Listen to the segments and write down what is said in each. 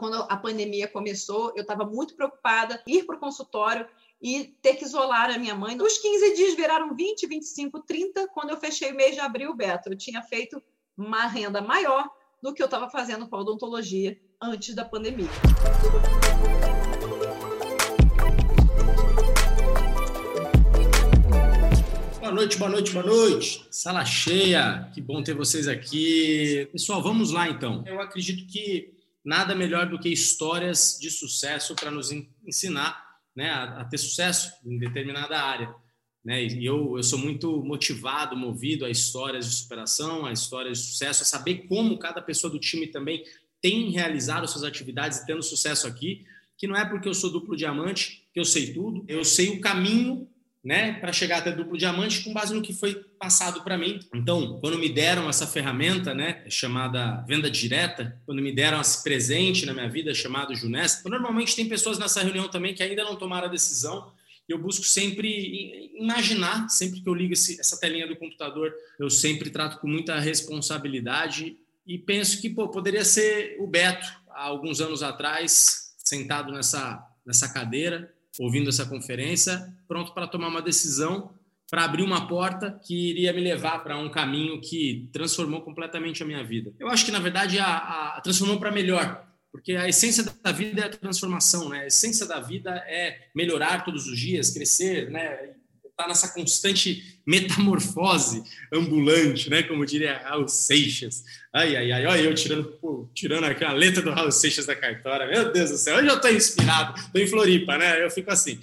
Quando a pandemia começou, eu estava muito preocupada ir para o consultório e ter que isolar a minha mãe. Os 15 dias viraram 20, 25, 30. Quando eu fechei o mês de abril, Beto, eu tinha feito uma renda maior do que eu estava fazendo com a odontologia antes da pandemia. Boa noite, boa noite, boa noite. Sala cheia, que bom ter vocês aqui. Pessoal, vamos lá então. Eu acredito que nada melhor do que histórias de sucesso para nos ensinar né, a, a, ter sucesso em determinada área. Né? E eu, eu sou muito motivado, movido a histórias de superação, a histórias de sucesso, a saber como cada pessoa do time também tem realizado suas atividades e tendo sucesso aqui, que não é porque eu sou duplo diamante que eu sei tudo, eu sei o caminho né, para chegar até duplo diamante com base no que foi passado para mim. Então, quando me deram essa ferramenta, né, chamada venda direta, quando me deram esse presente na minha vida chamado Junés, normalmente tem pessoas nessa reunião também que ainda não tomaram a decisão. Eu busco sempre imaginar, sempre que eu ligo esse, essa telinha do computador, eu sempre trato com muita responsabilidade e penso que pô, poderia ser o Beto há alguns anos atrás, sentado nessa nessa cadeira, ouvindo essa conferência, pronto para tomar uma decisão, para abrir uma porta que iria me levar para um caminho que transformou completamente a minha vida. Eu acho que, na verdade, a, a transformou para melhor, porque a essência da vida é a transformação, né? A essência da vida é melhorar todos os dias, crescer, né? Estar tá nessa constante metamorfose ambulante, né? Como diria Raul Seixas. Ai, ai, ai, olha eu tirando, pô, tirando aqui a letra do Raul Seixas da cartória. Meu Deus do céu, hoje eu estou inspirado. Estou em Floripa, né? Eu fico assim.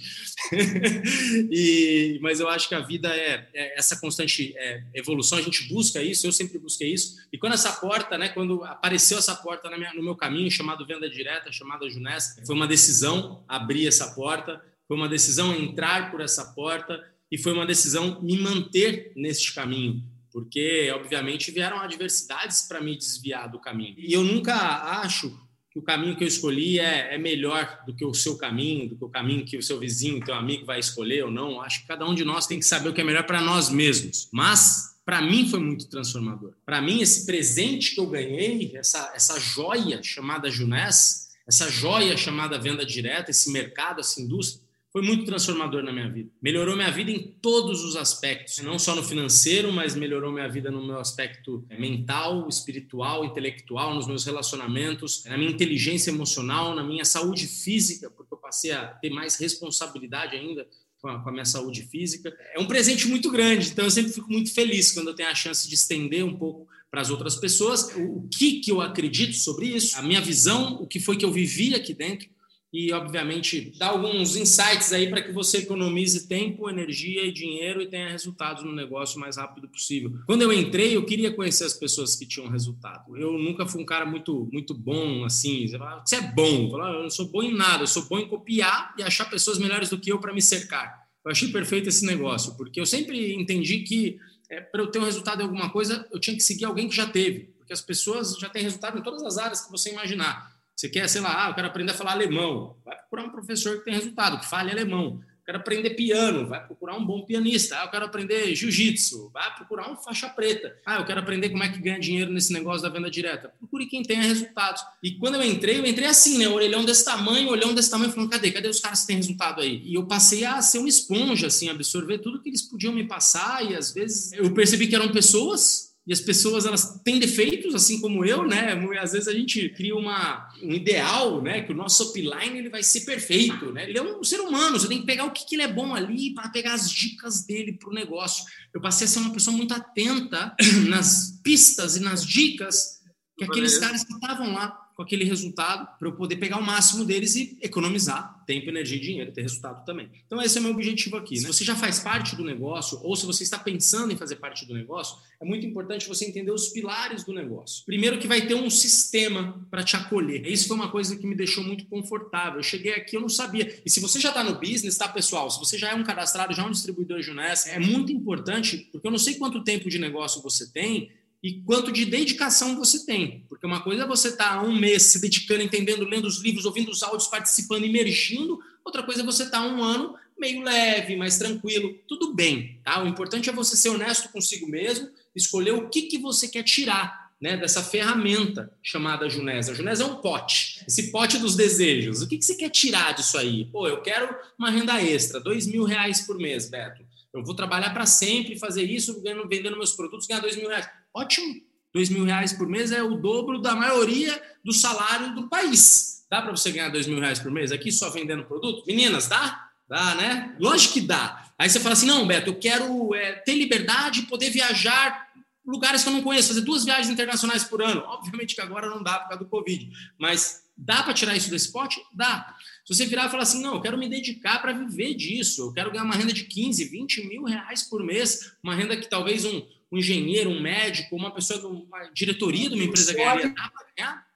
e, mas eu acho que a vida é, é essa constante é, evolução. A gente busca isso, eu sempre busquei isso. E quando essa porta, né? Quando apareceu essa porta minha, no meu caminho, chamado Venda Direta, chamada Junés, foi uma decisão abrir essa porta, foi uma decisão entrar por essa porta e foi uma decisão me manter neste caminho porque obviamente vieram adversidades para me desviar do caminho. E eu nunca acho que o caminho que eu escolhi é, é, melhor do que o seu caminho, do que o caminho que o seu vizinho, teu amigo vai escolher ou não. Acho que cada um de nós tem que saber o que é melhor para nós mesmos. Mas para mim foi muito transformador. Para mim esse presente que eu ganhei, essa essa joia chamada Junés, essa joia chamada venda direta, esse mercado, essa indústria foi muito transformador na minha vida. Melhorou minha vida em todos os aspectos, não só no financeiro, mas melhorou minha vida no meu aspecto mental, espiritual, intelectual, nos meus relacionamentos, na minha inteligência emocional, na minha saúde física, porque eu passei a ter mais responsabilidade ainda com a, com a, minha saúde física. É um presente muito grande, então eu sempre fico muito feliz quando eu tenho a chance de estender um pouco para as outras pessoas o, o que, que eu acredito sobre isso, a minha visão, o que foi que eu vivi aqui dentro e, obviamente, dar alguns insights aí para que você economize tempo, energia e dinheiro e tenha resultados no negócio o mais rápido possível. Quando eu entrei, eu queria conhecer as pessoas que tinham resultado. Eu nunca fui um cara muito, muito bom, assim. Você, fala, você é bom. Eu, falo, eu não sou bom em nada, eu sou bom em copiar e achar pessoas melhores do que eu para me cercar. Eu achei perfeito esse negócio, porque eu sempre entendi que é, para eu ter um resultado em alguma coisa, eu tinha que seguir alguém que já teve, porque as pessoas já têm resultado em todas as áreas que você imaginar. Você quer, sei lá, ah, eu quero aprender a falar alemão. Vai procurar um professor que tem resultado, que fale alemão. Eu quero aprender piano, vai procurar um bom pianista. Ah, eu quero aprender jiu-jitsu, vai procurar um faixa preta. Ah, eu quero aprender como é que ganha dinheiro nesse negócio da venda direta. Procure quem tenha resultados. E quando eu entrei, eu entrei assim, né? Orelhão desse tamanho, olhão desse tamanho, falando, cadê? Cadê os caras que têm resultado aí? E eu passei a ser uma esponja, assim, absorver tudo que eles podiam me passar. E às vezes eu percebi que eram pessoas e as pessoas elas têm defeitos, assim como eu, né? Às vezes a gente cria uma, um ideal, né? Que o nosso upline ele vai ser perfeito, né? Ele é um ser humano, você tem que pegar o que, que ele é bom ali para pegar as dicas dele para o negócio. Eu passei a ser uma pessoa muito atenta nas pistas e nas dicas que aqueles caras que estavam lá com aquele resultado para eu poder pegar o máximo deles e economizar tempo, energia e dinheiro, ter resultado também. Então, esse é o meu objetivo aqui. Né? Se você já faz parte do negócio ou se você está pensando em fazer parte do negócio, é muito importante você entender os pilares do negócio. Primeiro, que vai ter um sistema para te acolher. Isso foi uma coisa que me deixou muito confortável. Eu cheguei aqui, eu não sabia. E se você já está no business, tá, pessoal? Se você já é um cadastrado, já é um distribuidor Juness, é muito importante, porque eu não sei quanto tempo de negócio você tem e quanto de dedicação você tem. Porque uma coisa é você estar tá um mês se dedicando, entendendo, lendo os livros, ouvindo os áudios, participando, imergindo. Outra coisa é você estar tá um ano meio leve, mais tranquilo. Tudo bem, tá? O importante é você ser honesto consigo mesmo, escolher o que, que você quer tirar né, dessa ferramenta chamada Junés. A Junés é um pote, esse pote dos desejos. O que, que você quer tirar disso aí? Pô, eu quero uma renda extra, dois mil reais por mês, Beto. Eu vou trabalhar para sempre, fazer isso, vendendo meus produtos, ganhar dois mil reais. Ótimo, dois mil reais por mês é o dobro da maioria do salário do país. Dá para você ganhar dois mil reais por mês aqui só vendendo produto? Meninas, dá? Dá, né? Lógico que dá. Aí você fala assim, não, Beto, eu quero é, ter liberdade poder viajar lugares que eu não conheço, fazer duas viagens internacionais por ano. Obviamente que agora não dá por causa do Covid, mas dá para tirar isso desse pote? Dá. Se você virar e falar assim, não, eu quero me dedicar para viver disso, eu quero ganhar uma renda de 15, 20 mil reais por mês, uma renda que talvez um, um engenheiro, um médico, uma pessoa de uma diretoria de uma empresa ganharia, dá para ganhar?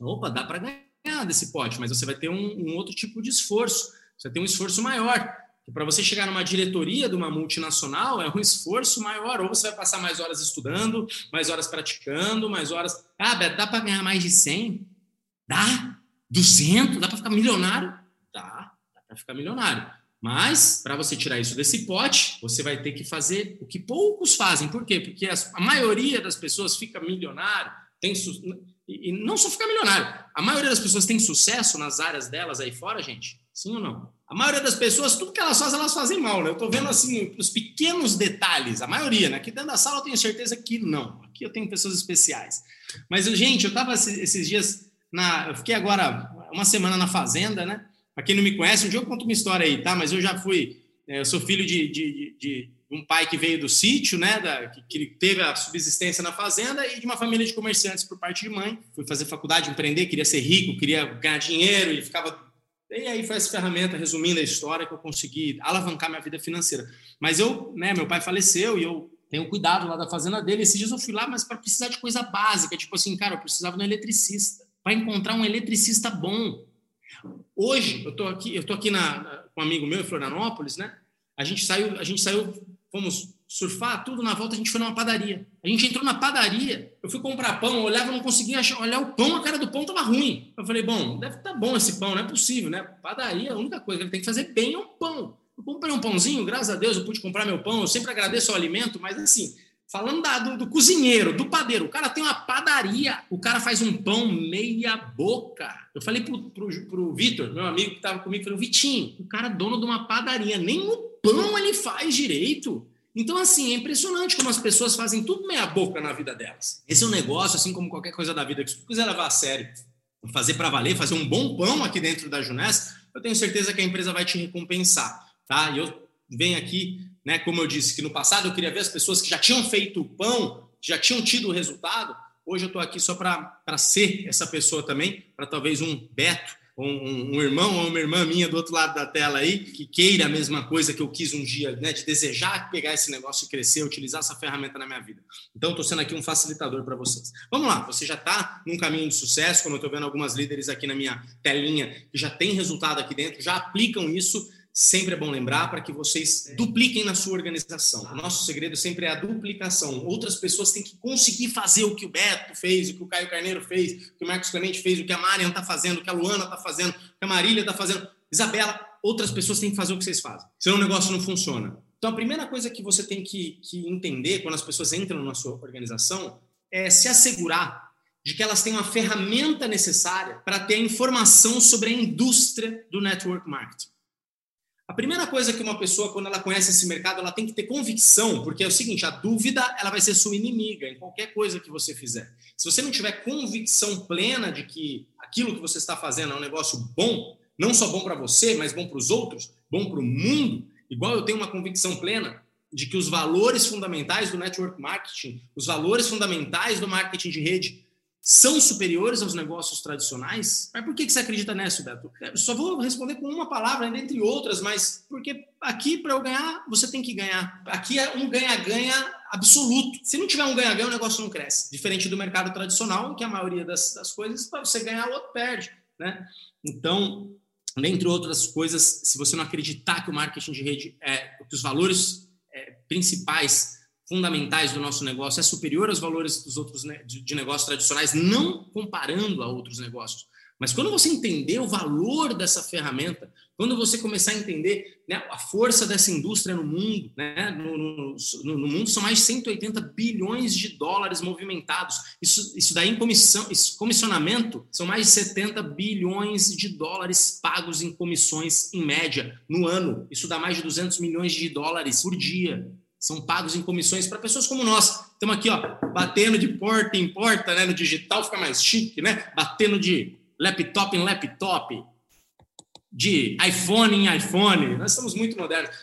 Opa, dá para ganhar desse pote, mas você vai ter um, um outro tipo de esforço, você vai ter um esforço maior para você chegar numa diretoria de uma multinacional é um esforço maior, ou você vai passar mais horas estudando, mais horas praticando, mais horas. Ah, Beto, dá para ganhar mais de 100? Dá? 200? Dá para ficar milionário? Dá, dá para ficar milionário. Mas, para você tirar isso desse pote, você vai ter que fazer o que poucos fazem. Por quê? Porque a maioria das pessoas fica milionário, tem e não só fica milionário. A maioria das pessoas tem sucesso nas áreas delas aí fora, gente? Sim ou não? A maioria das pessoas, tudo que elas fazem, elas fazem mal, né? Eu estou vendo, assim, os pequenos detalhes, a maioria, né? Aqui dentro da sala eu tenho certeza que não. Aqui eu tenho pessoas especiais. Mas, gente, eu estava esses dias, na, eu fiquei agora uma semana na fazenda, né? Para quem não me conhece, um dia eu conto uma história aí, tá? Mas eu já fui, é, eu sou filho de, de, de, um pai que veio do sítio, né? Da, que, que teve a subsistência na fazenda e de uma família de comerciantes por parte de mãe. Fui fazer faculdade, empreender, queria ser rico, queria ganhar dinheiro e ficava e aí foi essa ferramenta, resumindo a história, que eu consegui alavancar minha vida financeira. Mas eu, né, meu pai faleceu e eu tenho cuidado lá da fazenda dele. Esses dias eu fui lá, mas para precisar de coisa básica, tipo assim, cara, eu precisava de um eletricista. Para encontrar um eletricista bom. Hoje, eu tô aqui, eu tô aqui na, com um amigo meu em Florianópolis, né? A gente saiu, a gente saiu, fomos surfar, tudo na volta, a gente foi numa padaria. A gente entrou na padaria, eu fui comprar pão, eu olhava, não conseguia achar, olhar o pão, a cara do pão tava ruim. Eu falei, bom, deve estar tá bom esse pão, não é possível, né? Padaria, a única coisa que ele tem que fazer bem é um pão. Eu comprei um pãozinho, graças a Deus eu pude comprar meu pão, eu sempre agradeço ao alimento, mas assim, falando da, do, do, cozinheiro, do padeiro, o cara tem uma padaria, o cara faz um pão meia boca. Eu falei pro, pro, pro Vitor, meu amigo que estava comigo, falei, Vitinho, o cara é dono de uma padaria, nem o pão ele faz direito. Então, assim, é impressionante como as pessoas fazem tudo meia boca na vida delas. Esse é um negócio, assim como qualquer coisa da vida, que se tu quiser levar a sério, fazer para valer, fazer um bom pão aqui dentro da Junés, eu tenho certeza que a empresa vai te recompensar, tá? E eu venho aqui, né, como eu disse, que no passado eu queria ver as pessoas que já tinham feito pão, que já tinham tido o resultado. Hoje eu estou aqui só para ser essa pessoa também, para talvez um Beto, um, um, irmão ou uma irmã minha do outro lado da tela aí, que queira a mesma coisa que eu quis um dia, né, de desejar pegar esse negócio e crescer, utilizar essa ferramenta na minha vida. Então, estou sendo aqui um facilitador para vocês. Vamos lá, você já está num caminho de sucesso, como eu estou vendo algumas líderes aqui na minha telinha que já tem resultado aqui dentro, já aplicam isso sempre é bom lembrar para que vocês dupliquem na sua organização. O nosso segredo sempre é a duplicação. Outras pessoas têm que conseguir fazer o que o Beto fez, o que o Caio Carneiro fez, o que o Marcos Clemente fez, o que a Marian está fazendo, o que a Luana está fazendo, o que a Marília está fazendo. Isabela, outras pessoas têm que fazer o que vocês fazem. Senão o negócio não funciona. Então, a primeira coisa que você tem que, que entender quando as pessoas entram na sua organização é se assegurar de que elas têm uma ferramenta necessária para ter a informação sobre a indústria do network marketing. A primeira coisa que uma pessoa, quando ela conhece esse mercado, ela tem que ter convicção, porque é o seguinte, a dúvida ela vai ser sua inimiga em qualquer coisa que você fizer. Se você não tiver convicção plena de que aquilo que você está fazendo é um negócio bom, não só bom para você, mas bom para os outros, bom para o mundo, igual eu tenho uma convicção plena de que os valores fundamentais do network marketing, os valores fundamentais do marketing de rede são superiores aos negócios tradicionais? Mas por que você acredita nisso, Beto? Só vou responder com uma palavra, entre outras, mas porque aqui, para eu ganhar, você tem que ganhar. Aqui é um ganha-ganha absoluto. Se não tiver um ganha-ganha, o negócio não cresce. Diferente do mercado tradicional, em que a maioria das, das coisas, para você ganhar, o outro perde. Né? Então, dentre outras coisas, se você não acreditar que o marketing de rede é que os valores é, principais fundamentais do nosso negócio é superior aos valores dos outros de negócios tradicionais, não comparando a outros negócios, Mas quando você entender o valor dessa ferramenta, quando você começar a entender né, a força dessa indústria no mundo, né, no, no, no, mundo são mais de 180 bilhões de dólares movimentados. Isso, isso daí em comissão, comissionamento são mais de 70 bilhões de dólares pagos em comissões em média no ano. Isso dá mais de 200 milhões de dólares por dia. São pagos em comissões para pessoas como nós. Estamos aqui, ó, batendo de porta em porta, né? No digital fica mais chique, né? Batendo de laptop em laptop de iPhone em iPhone. Nós estamos muito modernos.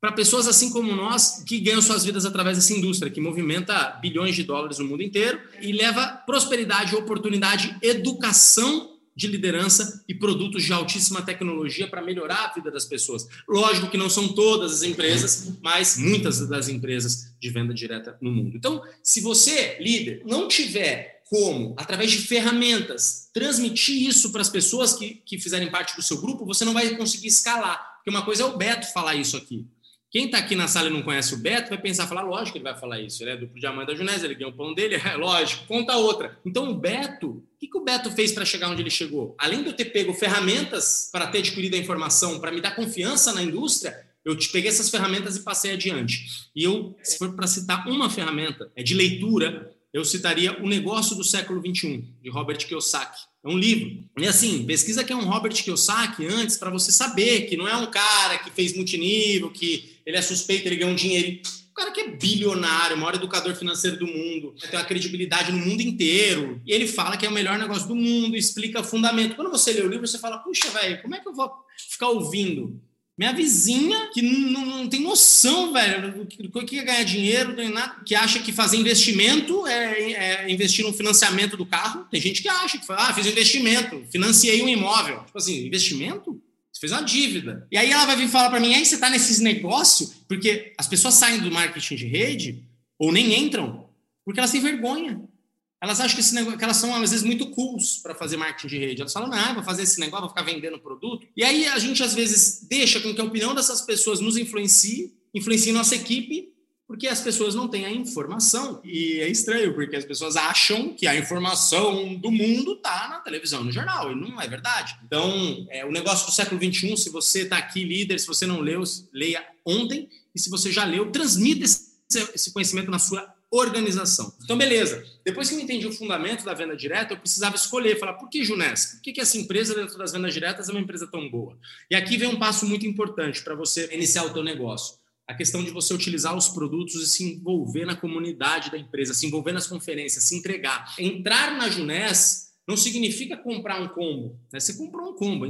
Para pessoas assim como nós, que ganham suas vidas através dessa indústria, que movimenta bilhões de dólares no mundo inteiro e leva prosperidade, oportunidade, educação de liderança e produtos de altíssima tecnologia para melhorar a vida das pessoas. Lógico que não são todas as empresas, mas muitas das empresas de venda direta no mundo. Então, se você, líder, não tiver como, através de ferramentas, transmitir isso para as pessoas que, que fizerem parte do seu grupo, você não vai conseguir escalar. Porque uma coisa é o Beto falar isso aqui. Quem está aqui na sala e não conhece o Beto vai pensar, falar, lógico que ele vai falar isso. Ele é duplo diamante da Junés, ele ganhou o pão dele, é lógico. Conta outra. Então, o Beto, o que, que o Beto fez para chegar onde ele chegou? Além de eu ter pego ferramentas para ter adquirido a informação, para me dar confiança na indústria, eu te peguei essas ferramentas e passei adiante. E eu, se for para citar uma ferramenta, é de leitura, eu citaria O Negócio do Século XXI, de Robert Kiyosaki. É um livro. E assim, pesquisa que é um Robert Kiyosaki antes para você saber que não é um cara que fez multinível, que ele é suspeito, ele ganha um dinheiro. O cara que é bilionário, o maior educador financeiro do mundo, tem uma credibilidade no mundo inteiro. E ele fala que é o melhor negócio do mundo, explica fundamento. Quando você lê o livro, você fala, puxa, velho, como é que eu vou ficar ouvindo minha vizinha, que não, não tem noção, velho, do que é ganhar dinheiro, nada, que acha que fazer investimento é, é, investir no financiamento do carro. Tem gente que acha que fala, ah, fiz um investimento, financiei um imóvel. Tipo assim, investimento? Fez uma dívida. E aí ela vai vir falar para mim, aí você tá nesses negócios, porque as pessoas saem do marketing de rede, ou nem entram, porque elas têm vergonha. Elas acham que, esse negócio, que elas são, às vezes, muito cools para fazer marketing de rede. Elas falam, não, vou fazer esse negócio, vou ficar vendendo produto. E aí a gente, às vezes, deixa com que a opinião dessas pessoas nos influencie, influencie nossa equipe, porque as pessoas não têm a informação. E é estranho, porque as pessoas acham que a informação do mundo está na televisão, no jornal, e não é verdade. Então, é, o negócio do século XXI, se você está aqui, líder, se você não leu, leia ontem, e se você já leu, transmita esse, esse conhecimento na sua organização. Então, beleza. Depois que eu entendi o fundamento da venda direta, eu precisava escolher, falar, por que Junesco? Por que, que essa empresa dentro das vendas diretas é uma empresa tão boa? E aqui vem um passo muito importante para você iniciar o teu negócio. A questão de você utilizar os produtos e se envolver na comunidade da empresa, se envolver nas conferências, se entregar. Entrar na Junés não significa comprar um combo. Né? Você comprou um combo.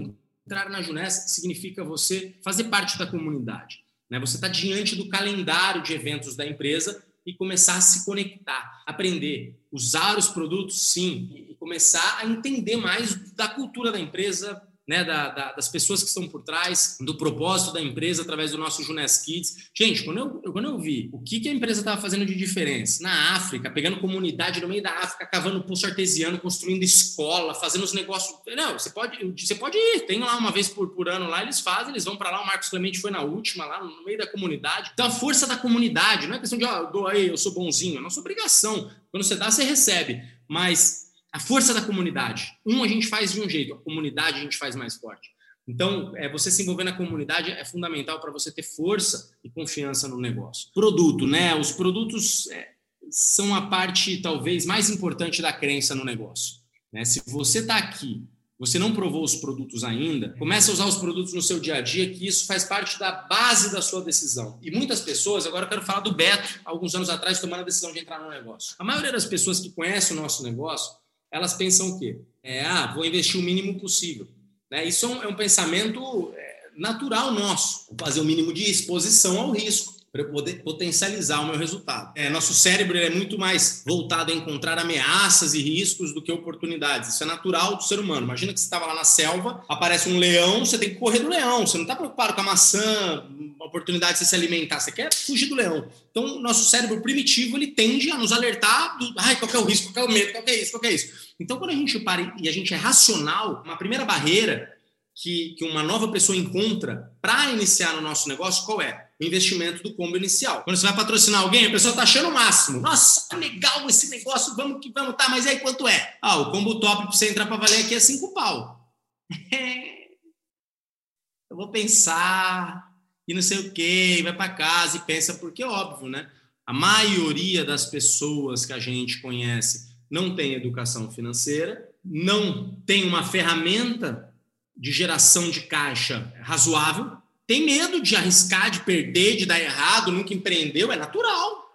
Entrar na Junés significa você fazer parte da comunidade. Né? Você está diante do calendário de eventos da empresa e começar a se conectar, aprender, usar os produtos, sim, e começar a entender mais da cultura da empresa, né, da, da, das pessoas que estão por trás, do propósito da empresa através do nosso Junes Kids. Gente, quando eu, quando eu vi o que, que a empresa estava fazendo de diferença na África, pegando comunidade no meio da África, cavando poço artesiano, construindo escola, fazendo os negócios. Não, você pode, você pode ir, tem lá uma vez por, por ano lá, eles fazem, eles vão para lá. O Marcos Clemente foi na última, lá no meio da comunidade. Então, a força da comunidade, não é questão de, ó, oh, eu dou aí, eu sou bonzinho, é nossa obrigação. Quando você dá, você recebe. Mas a força da comunidade. Um a gente faz de um jeito, a comunidade a gente faz mais forte. Então, é, você se envolver na comunidade é fundamental para você ter força e confiança no negócio. Produto, né? Os produtos é, são a parte talvez mais importante da crença no negócio. Né? Se você está aqui, você não provou os produtos ainda, comece a usar os produtos no seu dia a dia, que isso faz parte da base da sua decisão. E muitas pessoas, agora eu quero falar do Beto, alguns anos atrás, tomando a decisão de entrar no negócio. A maioria das pessoas que conhecem o nosso negócio elas pensam o quê? É, ah, vou investir o mínimo possível. Né? Isso é um, é um pensamento é, natural nosso, fazer o mínimo de exposição ao risco para eu poder potencializar o meu resultado. É, nosso cérebro é muito mais voltado a encontrar ameaças e riscos do que oportunidades. Isso é natural do ser humano. Imagina que você estava lá na selva, aparece um leão, você tem que correr do leão. Você não está preocupado com a maçã, a oportunidade de você se alimentar. Você quer fugir do leão. Então, nosso cérebro primitivo ele tende a nos alertar do, ai, qual é o risco, qual é o medo, qual é isso, qual é isso. Então, quando a gente para e a gente é racional, uma primeira barreira que, que uma nova pessoa encontra para iniciar no nosso negócio, qual é? o investimento do combo inicial. Quando você vai patrocinar alguém, a pessoa está achando o máximo. Nossa, que legal esse negócio, vamos que vamos, tá, mas aí quanto é? Ah, o combo top para você entrar para valer aqui é cinco pau. Eu vou pensar e não sei o quê, vai para casa e pensa, porque é óbvio, né? A maioria das pessoas que a gente conhece não tem educação financeira, não tem uma ferramenta de geração de caixa razoável, tem medo de arriscar, de perder, de dar errado, nunca empreendeu, é natural.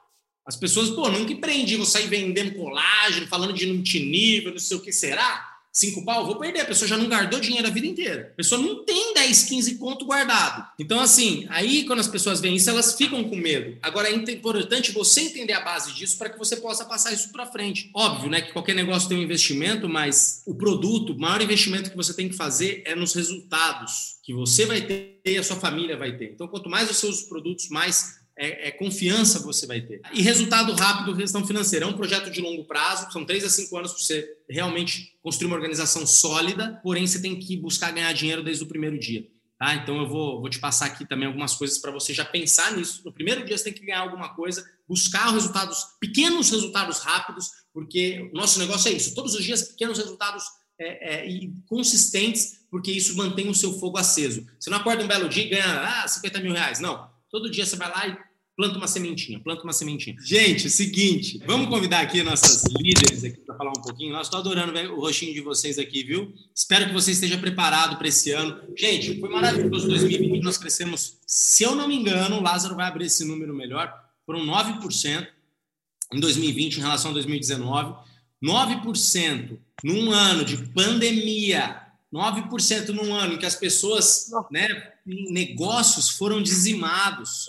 As pessoas, pô, nunca empreendi, vou sair vendendo colágeno, falando de multinível, não sei o que será cinco pau, vou perder. A pessoa já não guardou dinheiro a vida inteira. A pessoa não tem 10, 15 conto guardado. Então, assim, aí quando as pessoas veem isso, elas ficam com medo. Agora, é importante você entender a base disso para que você possa passar isso para frente. Óbvio, né, que qualquer negócio tem um investimento, mas o produto, o maior investimento que você tem que fazer é nos resultados que você vai ter e a sua família vai ter. Então, quanto mais você usa os produtos, mais é, é, confiança você vai ter. E resultado rápido, gestão financeira. É um projeto de longo prazo, são três a cinco anos para você realmente construir uma organização sólida, porém você tem que buscar ganhar dinheiro desde o primeiro dia. Tá? Então eu vou, vou te passar aqui também algumas coisas para você já pensar nisso. No primeiro dia você tem que ganhar alguma coisa, buscar resultados, pequenos resultados rápidos, porque o nosso negócio é isso. Todos os dias, pequenos resultados é, é, e consistentes, porque isso mantém o seu fogo aceso. Você não acorda um belo dia e ganha ah, 50 mil reais. Não. Todo dia você vai lá e planta uma sementinha, planta uma sementinha. Gente, seguinte, vamos convidar aqui nossas líderes aqui para falar um pouquinho. Nós estou adorando ver o rostinho de vocês aqui, viu? Espero que você esteja preparado para esse ano. Gente, foi maravilhoso 2020, nós crescemos, se eu não me engano, o Lázaro vai abrir esse número melhor, foram 9% em 2020 em relação a 2019, 9% num ano de pandemia, 9% num ano em que as pessoas, né, negócios foram dizimados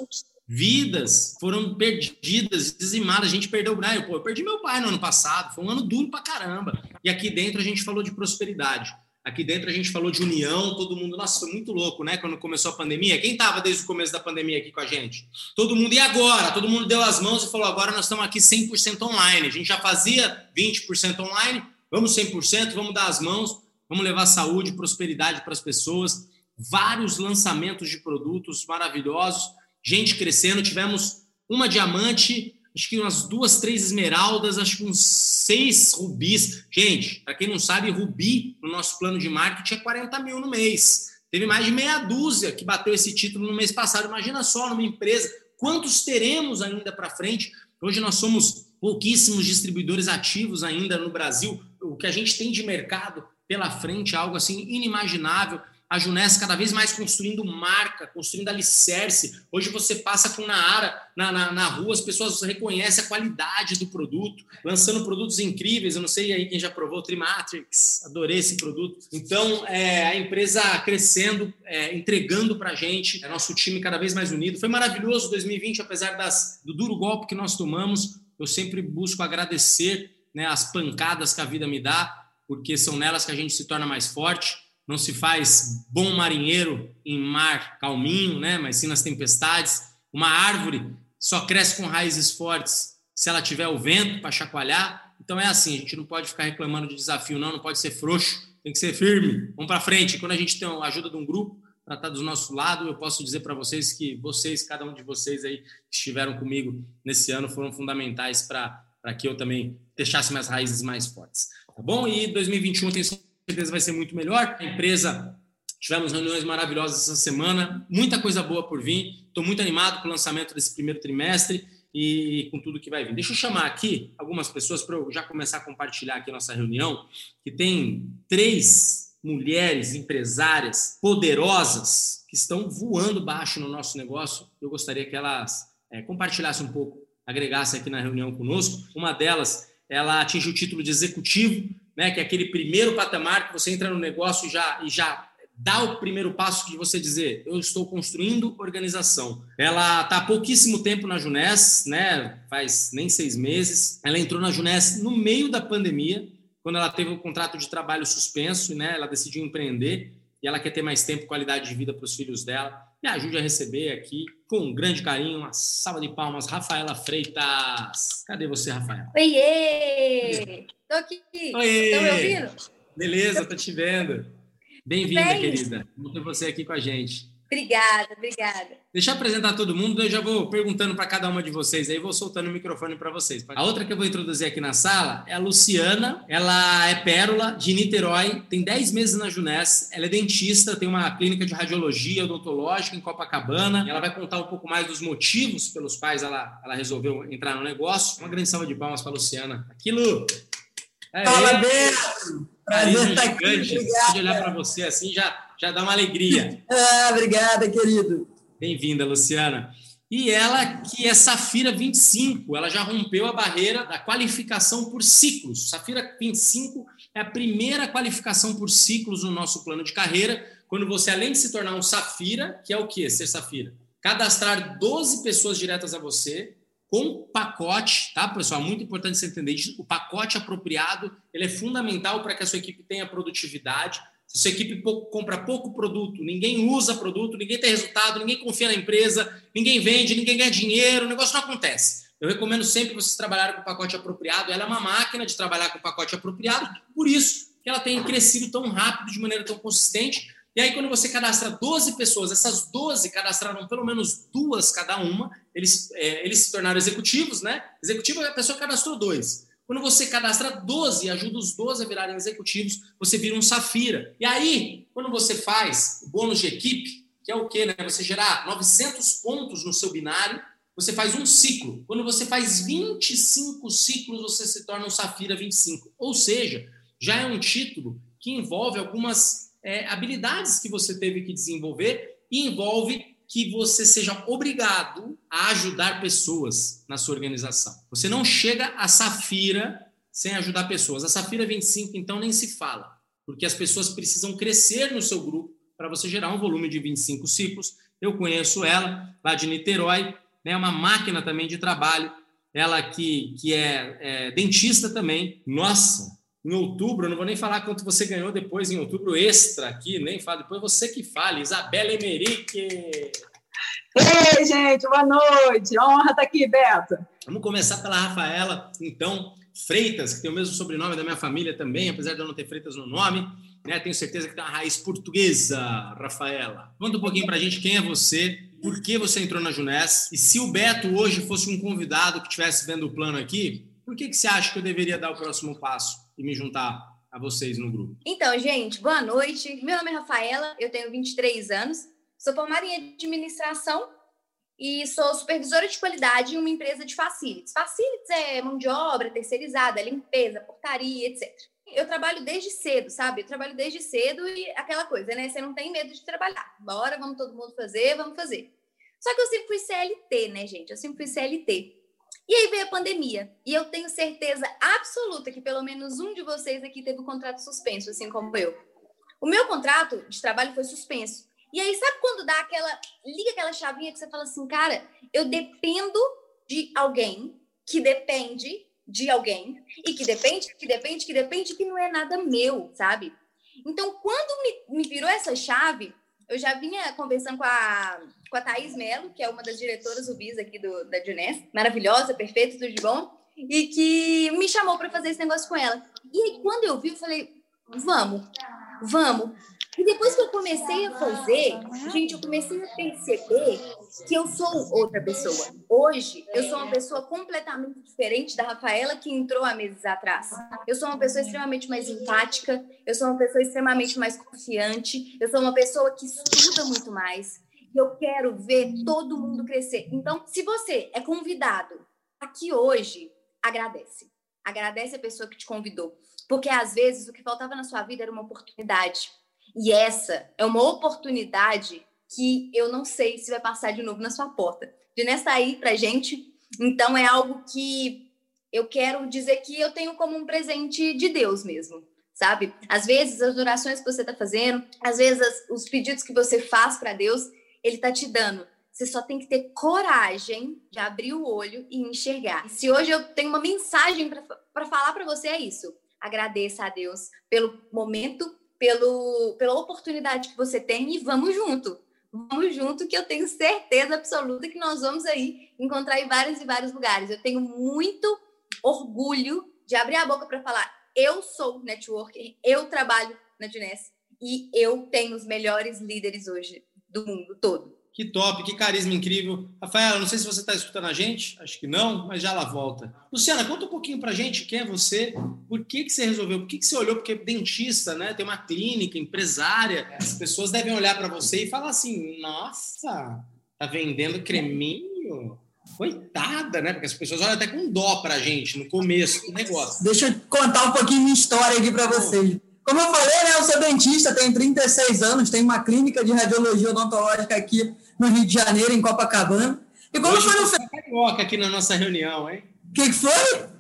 vidas foram perdidas, dizimadas. A gente perdeu o Brian. Pô, eu perdi meu pai no ano passado. Foi um ano duro pra caramba. E aqui dentro a gente falou de prosperidade. Aqui dentro a gente falou de união, todo mundo. Nossa, foi muito louco, né? Quando começou a pandemia. Quem estava desde o começo da pandemia aqui com a gente? Todo mundo. E agora? Todo mundo deu as mãos e falou: agora nós estamos aqui 100% online. A gente já fazia 20% online. Vamos 100%, vamos dar as mãos, vamos levar saúde, prosperidade para as pessoas. Vários lançamentos de produtos maravilhosos gente crescendo. Tivemos uma diamante, acho que umas duas, três esmeraldas, acho que uns seis rubis. Gente, para quem não sabe, rubi no nosso plano de marketing é 40 mil no mês. Teve mais de meia dúzia que bateu esse título no mês passado. Imagina só, numa empresa, quantos teremos ainda para frente? Hoje nós somos pouquíssimos distribuidores ativos ainda no Brasil. O que a gente tem de mercado pela frente algo assim inimaginável a Juness cada vez mais construindo marca, construindo alicerce. Hoje você passa com Naara na, na, na rua, as pessoas reconhecem a qualidade do produto, lançando produtos incríveis. Eu não sei aí quem já provou o Trimatrix, adorei esse produto. Então, é, a empresa crescendo, é, entregando para a gente, é nosso time cada vez mais unido. Foi maravilhoso 2020, apesar das, do duro golpe que nós tomamos. Eu sempre busco agradecer né, as pancadas que a vida me dá, porque são nelas que a gente se torna mais forte não se faz bom marinheiro em mar calminho, né? mas sim nas tempestades. Uma árvore só cresce com raízes fortes se ela tiver o vento para chacoalhar. Então é assim, a gente não pode ficar reclamando de desafio, não, não pode ser frouxo, tem que ser firme. Vamos para frente. Quando a gente tem a ajuda de um grupo para estar do nosso lado, eu posso dizer para vocês que vocês, cada um de vocês aí que estiveram comigo nesse ano, foram fundamentais para que eu também deixasse minhas raízes mais fortes. Tá bom? E 2021 tem certeza vai ser muito melhor. A empresa, tivemos reuniões maravilhosas essa semana, muita coisa boa por vir. Estou muito animado com o lançamento desse primeiro trimestre e com tudo que vai vir. Deixa eu chamar aqui algumas pessoas para eu já começar a compartilhar aqui a nossa reunião, que tem três mulheres empresárias poderosas que estão voando baixo no nosso negócio. Eu gostaria que elas é, compartilhassem um pouco, agregassem aqui na reunião conosco. Uma delas, ela atingiu o título de executivo né, que é aquele primeiro patamar que você entra no negócio e já, e já dá o primeiro passo de você dizer, eu estou construindo organização. Ela está há pouquíssimo tempo na Junés, né, faz nem seis meses. Ela entrou na Junés no meio da pandemia, quando ela teve o contrato de trabalho suspenso, né, ela decidiu empreender e ela quer ter mais tempo qualidade de vida para os filhos dela. Me ajude a receber aqui, com um grande carinho, uma salva de palmas, Rafaela Freitas. Cadê você, Rafaela? Oiê! Tô aqui. Oi. Estão me ouvindo? Beleza, tô te vendo. Bem-vinda, querida. Vamos ter você aqui com a gente. Obrigada, obrigada. Deixa eu apresentar todo mundo, eu já vou perguntando para cada uma de vocês, aí vou soltando o microfone para vocês. A outra que eu vou introduzir aqui na sala é a Luciana, ela é pérola de Niterói, tem 10 meses na Junés, ela é dentista, tem uma clínica de radiologia odontológica em Copacabana, ela vai contar um pouco mais dos motivos pelos quais ela, ela resolveu entrar no negócio. Uma grande salva de palmas para a Luciana. Aquilo... Fala, Beto! Prazer estar aqui. Pode olhar para você assim, já já dá uma alegria. ah, obrigada, querido. Bem-vinda, Luciana. E ela, que é Safira 25, ela já rompeu a barreira da qualificação por ciclos. Safira 25 é a primeira qualificação por ciclos no nosso plano de carreira, quando você, além de se tornar um Safira, que é o que ser Safira? Cadastrar 12 pessoas diretas a você, com pacote, tá, pessoal? Muito importante você entender isso. O pacote apropriado ele é fundamental para que a sua equipe tenha produtividade, se sua equipe pouco, compra pouco produto, ninguém usa produto, ninguém tem resultado, ninguém confia na empresa, ninguém vende, ninguém ganha dinheiro, o negócio não acontece. Eu recomendo sempre vocês trabalharem com pacote apropriado. Ela é uma máquina de trabalhar com pacote apropriado, por isso que ela tem crescido tão rápido, de maneira tão consistente. E aí, quando você cadastra 12 pessoas, essas 12 cadastraram pelo menos duas cada uma, eles, é, eles se tornaram executivos, né? Executivo, a pessoa cadastrou dois. Quando você cadastra 12 e ajuda os 12 a virarem executivos, você vira um Safira. E aí, quando você faz o bônus de equipe, que é o quê? Né? Você gerar 900 pontos no seu binário, você faz um ciclo. Quando você faz 25 ciclos, você se torna um Safira 25. Ou seja, já é um título que envolve algumas é, habilidades que você teve que desenvolver e envolve que você seja obrigado a ajudar pessoas na sua organização. Você não chega a Safira sem ajudar pessoas. A Safira 25, então, nem se fala, porque as pessoas precisam crescer no seu grupo para você gerar um volume de 25 ciclos. Eu conheço ela, lá de Niterói, é né, uma máquina também de trabalho. Ela que, que é, é dentista também. Nossa, em outubro, eu não vou nem falar quanto você ganhou depois em outubro extra aqui, nem fala, depois você que fale, Isabela Emerick. Ei, gente, boa noite, honra estar aqui, Beto. Vamos começar pela Rafaela, então, Freitas, que tem o mesmo sobrenome da minha família também, apesar de eu não ter Freitas no nome, né? Tenho certeza que tem uma raiz portuguesa, Rafaela. Conta um pouquinho pra gente quem é você, por que você entrou na Junés, e se o Beto hoje fosse um convidado que estivesse vendo o plano aqui, por que, que você acha que eu deveria dar o próximo passo? E me juntar a vocês no grupo? Então, gente, boa noite. Meu nome é Rafaela, eu tenho 23 anos, sou formada em administração e sou supervisora de qualidade em uma empresa de facilities. Facilities é mão de obra terceirizada, limpeza, portaria, etc. Eu trabalho desde cedo, sabe? Eu trabalho desde cedo e aquela coisa, né? Você não tem medo de trabalhar. Bora, vamos todo mundo fazer, vamos fazer. Só que eu sempre fui CLT, né, gente? Eu sempre fui CLT. E aí veio a pandemia. E eu tenho certeza absoluta que pelo menos um de vocês aqui teve o contrato suspenso, assim como eu. O meu contrato de trabalho foi suspenso. E aí, sabe quando dá aquela. liga aquela chavinha que você fala assim, cara, eu dependo de alguém que depende de alguém e que depende, que depende, que depende, que não é nada meu, sabe? Então, quando me, me virou essa chave, eu já vinha conversando com a, com a Thaís Mello, que é uma das diretoras UBIS aqui do, da Juness, maravilhosa, perfeita, tudo de bom, e que me chamou para fazer esse negócio com ela. E aí, quando eu vi, eu falei, vamos, vamos. E depois que eu comecei a fazer, gente, eu comecei a perceber que eu sou outra pessoa. Hoje, eu sou uma pessoa completamente diferente da Rafaela que entrou há meses atrás. Eu sou uma pessoa extremamente mais empática, eu sou uma pessoa extremamente mais confiante, eu sou uma pessoa que estuda muito mais. Eu quero ver todo mundo crescer. Então, se você é convidado aqui hoje, agradece. Agradece a pessoa que te convidou. Porque às vezes o que faltava na sua vida era uma oportunidade e essa é uma oportunidade que eu não sei se vai passar de novo na sua porta. De nessa aí para gente, então é algo que eu quero dizer que eu tenho como um presente de Deus mesmo, sabe? Às vezes as orações que você está fazendo, às vezes as, os pedidos que você faz para Deus, Ele está te dando. Você só tem que ter coragem de abrir o olho e enxergar. Se hoje eu tenho uma mensagem para falar para você, é isso. Agradeça a Deus pelo momento pelo, pela oportunidade que você tem e vamos junto. Vamos junto, que eu tenho certeza absoluta que nós vamos aí encontrar em vários e vários lugares. Eu tenho muito orgulho de abrir a boca para falar: eu sou networker, eu trabalho na Juness e eu tenho os melhores líderes hoje do mundo todo. Que top, que carisma incrível. Rafaela, não sei se você está escutando a gente, acho que não, mas já ela volta. Luciana, conta um pouquinho para a gente quem é você, por que, que você resolveu, por que, que você olhou, porque dentista, né, tem uma clínica, empresária, as pessoas devem olhar para você e falar assim, nossa, tá vendendo creminho? Coitada, né? Porque as pessoas olham até com dó para a gente no começo do negócio. Deixa eu contar um pouquinho minha história aqui para vocês. Como eu falei, né, eu sou dentista, tenho 36 anos, tenho uma clínica de radiologia odontológica aqui no Rio de Janeiro, em Copacabana. E como Hoje foi no... sou carioca aqui na nossa reunião, hein? O que, que foi?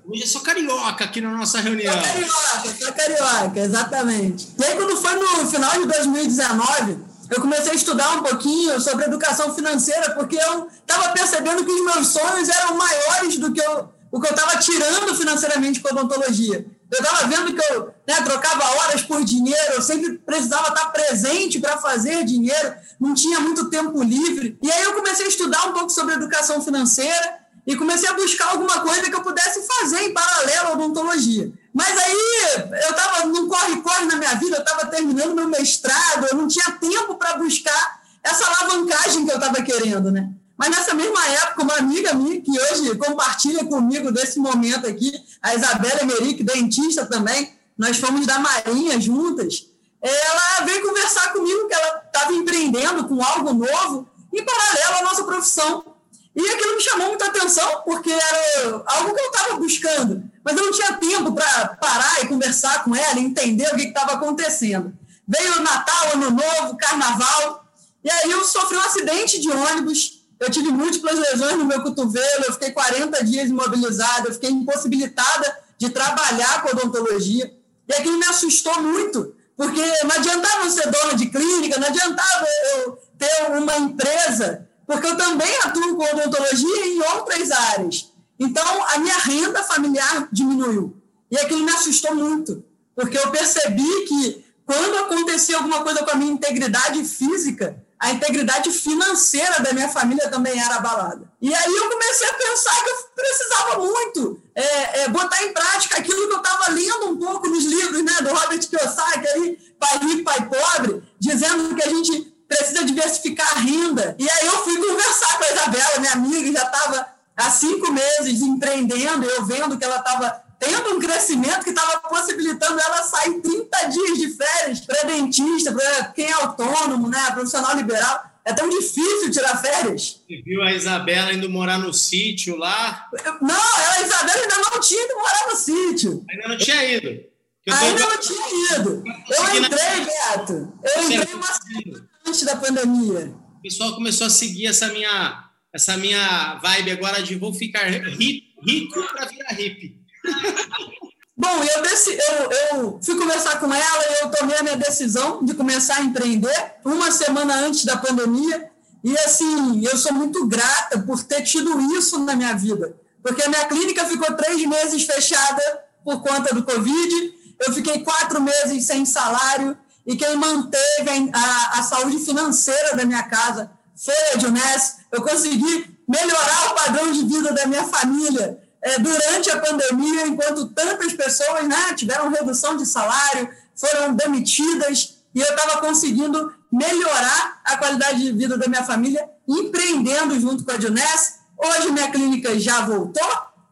Hoje eu sou carioca aqui na nossa reunião. Sou carioca, sou carioca, exatamente. E aí, quando foi no final de 2019, eu comecei a estudar um pouquinho sobre educação financeira, porque eu estava percebendo que os meus sonhos eram maiores do que eu, o que eu estava tirando financeiramente com a odontologia. Eu estava vendo que eu né, trocava horas por dinheiro, eu sempre precisava estar presente para fazer dinheiro, não tinha muito tempo livre. E aí eu comecei a estudar um pouco sobre educação financeira e comecei a buscar alguma coisa que eu pudesse fazer em paralelo à odontologia. Mas aí eu estava num corre-corre na minha vida, eu estava terminando meu mestrado, eu não tinha tempo para buscar essa alavancagem que eu estava querendo, né? Mas nessa mesma época, uma amiga minha, que hoje compartilha comigo desse momento aqui, a Isabela Emerick, dentista também, nós fomos da Marinha juntas, ela veio conversar comigo que ela estava empreendendo com algo novo em paralelo à nossa profissão. E aquilo me chamou muita atenção, porque era algo que eu estava buscando, mas eu não tinha tempo para parar e conversar com ela, entender o que estava acontecendo. Veio o Natal, Ano Novo, Carnaval, e aí eu sofri um acidente de ônibus, eu tive múltiplas lesões no meu cotovelo, eu fiquei 40 dias imobilizada, eu fiquei impossibilitada de trabalhar com odontologia. E aquilo me assustou muito, porque não adiantava eu ser dona de clínica, não adiantava eu ter uma empresa, porque eu também atuo com odontologia em outras áreas. Então, a minha renda familiar diminuiu. E aquilo me assustou muito, porque eu percebi que quando acontecia alguma coisa com a minha integridade física, a integridade financeira da minha família também era abalada. E aí eu comecei a pensar que eu precisava muito é, é, botar em prática aquilo que eu estava lendo um pouco nos livros né, do Robert Kiyosaki, ali, Pai Rico, Pai Pobre, dizendo que a gente precisa diversificar a renda. E aí eu fui conversar com a Isabela, minha amiga, já estava há cinco meses empreendendo, eu vendo que ela estava tendo um crescimento que estava possibilitando ela sair 30 dias de férias para dentista, para quem é autônomo, né, profissional liberal. É tão difícil tirar férias. Você viu a Isabela indo morar no sítio lá? Não, a Isabela ainda não tinha ido morar no sítio. Ainda não tinha ido. Ainda não tinha ido. Eu entrei, Beto. Eu entrei uma semana antes da pandemia. O pessoal começou a seguir essa minha, essa minha vibe agora de vou ficar rico para virar hippie. Bom, eu, eu, eu fui conversar com ela e eu tomei a minha decisão de começar a empreender uma semana antes da pandemia. E assim, eu sou muito grata por ter tido isso na minha vida. Porque a minha clínica ficou três meses fechada por conta do Covid, eu fiquei quatro meses sem salário, e quem manteve a, a, saúde financeira da minha casa foi a Juness. Eu consegui melhorar o padrão de vida da minha família durante a pandemia, enquanto tantas pessoas né, tiveram redução de salário, foram demitidas, e eu estava conseguindo melhorar a qualidade de vida da minha família, empreendendo junto com a Juness. Hoje minha clínica já voltou,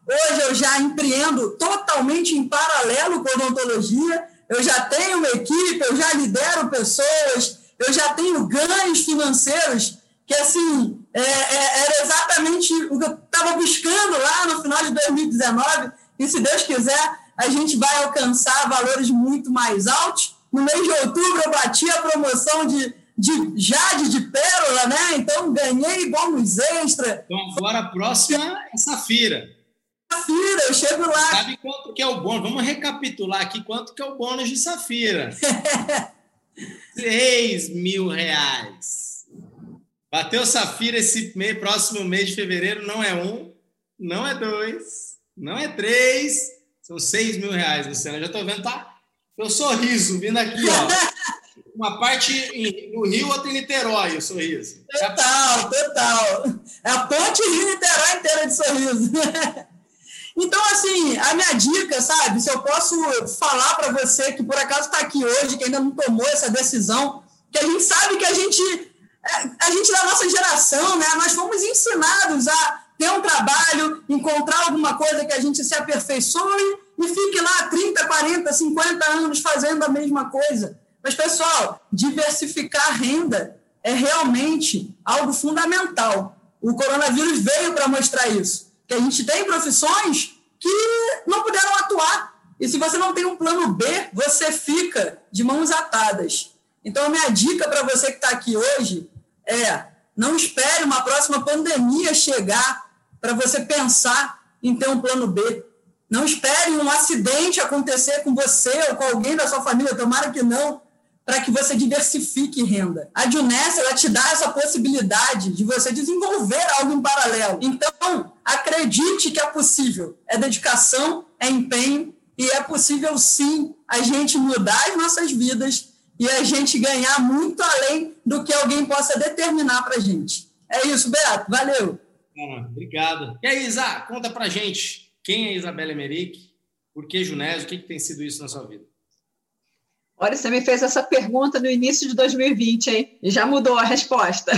hoje eu já empreendo totalmente em paralelo com a odontologia, eu já tenho uma equipe, eu já lidero pessoas, eu já tenho ganhos financeiros que assim é, é, era exatamente o que eu estava buscando lá no final de 2019 e se Deus quiser a gente vai alcançar valores muito mais altos. No mês de outubro eu bati a promoção de, de Jade de Pérola, né? Então ganhei bônus extra. Então agora a próxima é Safira. Safira, eu chego lá. Sabe quanto que é o bônus? Vamos recapitular aqui quanto que é o bônus de Safira. 3 mil reais. Bateu Safira esse mês, próximo mês de fevereiro, não é um, não é dois, não é três, são seis mil reais, Luciana. Já estou vendo, tá? Meu sorriso vindo aqui, ó. Uma parte no Rio, outra em Niterói, o sorriso. Total, total. É a ponte Rio-Niterói inteira de sorriso. Então, assim, a minha dica, sabe, se eu posso falar para você que por acaso está aqui hoje, que ainda não tomou essa decisão, que a gente sabe que a gente a gente da nossa geração, né, nós fomos ensinados a ter um trabalho, encontrar alguma coisa que a gente se aperfeiçoe e fique lá 30, 40, 50 anos fazendo a mesma coisa. Mas, pessoal, diversificar a renda é realmente algo fundamental. O coronavírus veio para mostrar isso, que a gente tem profissões que não puderam atuar. E se você não tem um plano B, você fica de mãos atadas. Então, a minha dica para você que está aqui hoje é não espere uma próxima pandemia chegar para você pensar em ter um plano B. Não espere um acidente acontecer com você ou com alguém da sua família, tomara que não, para que você diversifique renda. A Junessa, ela te dá essa possibilidade de você desenvolver algo em paralelo. Então, acredite que é possível. É dedicação, é empenho e é possível sim a gente mudar as nossas vidas e a gente ganhar muito além do que alguém possa determinar para a gente. É isso, Beato. Valeu. Ah, obrigado. E aí, Isa, conta para gente quem é Isabela Emerick, por que Junésio, o que, que tem sido isso na sua vida? Olha, você me fez essa pergunta no início de 2020, hein? E já mudou a resposta.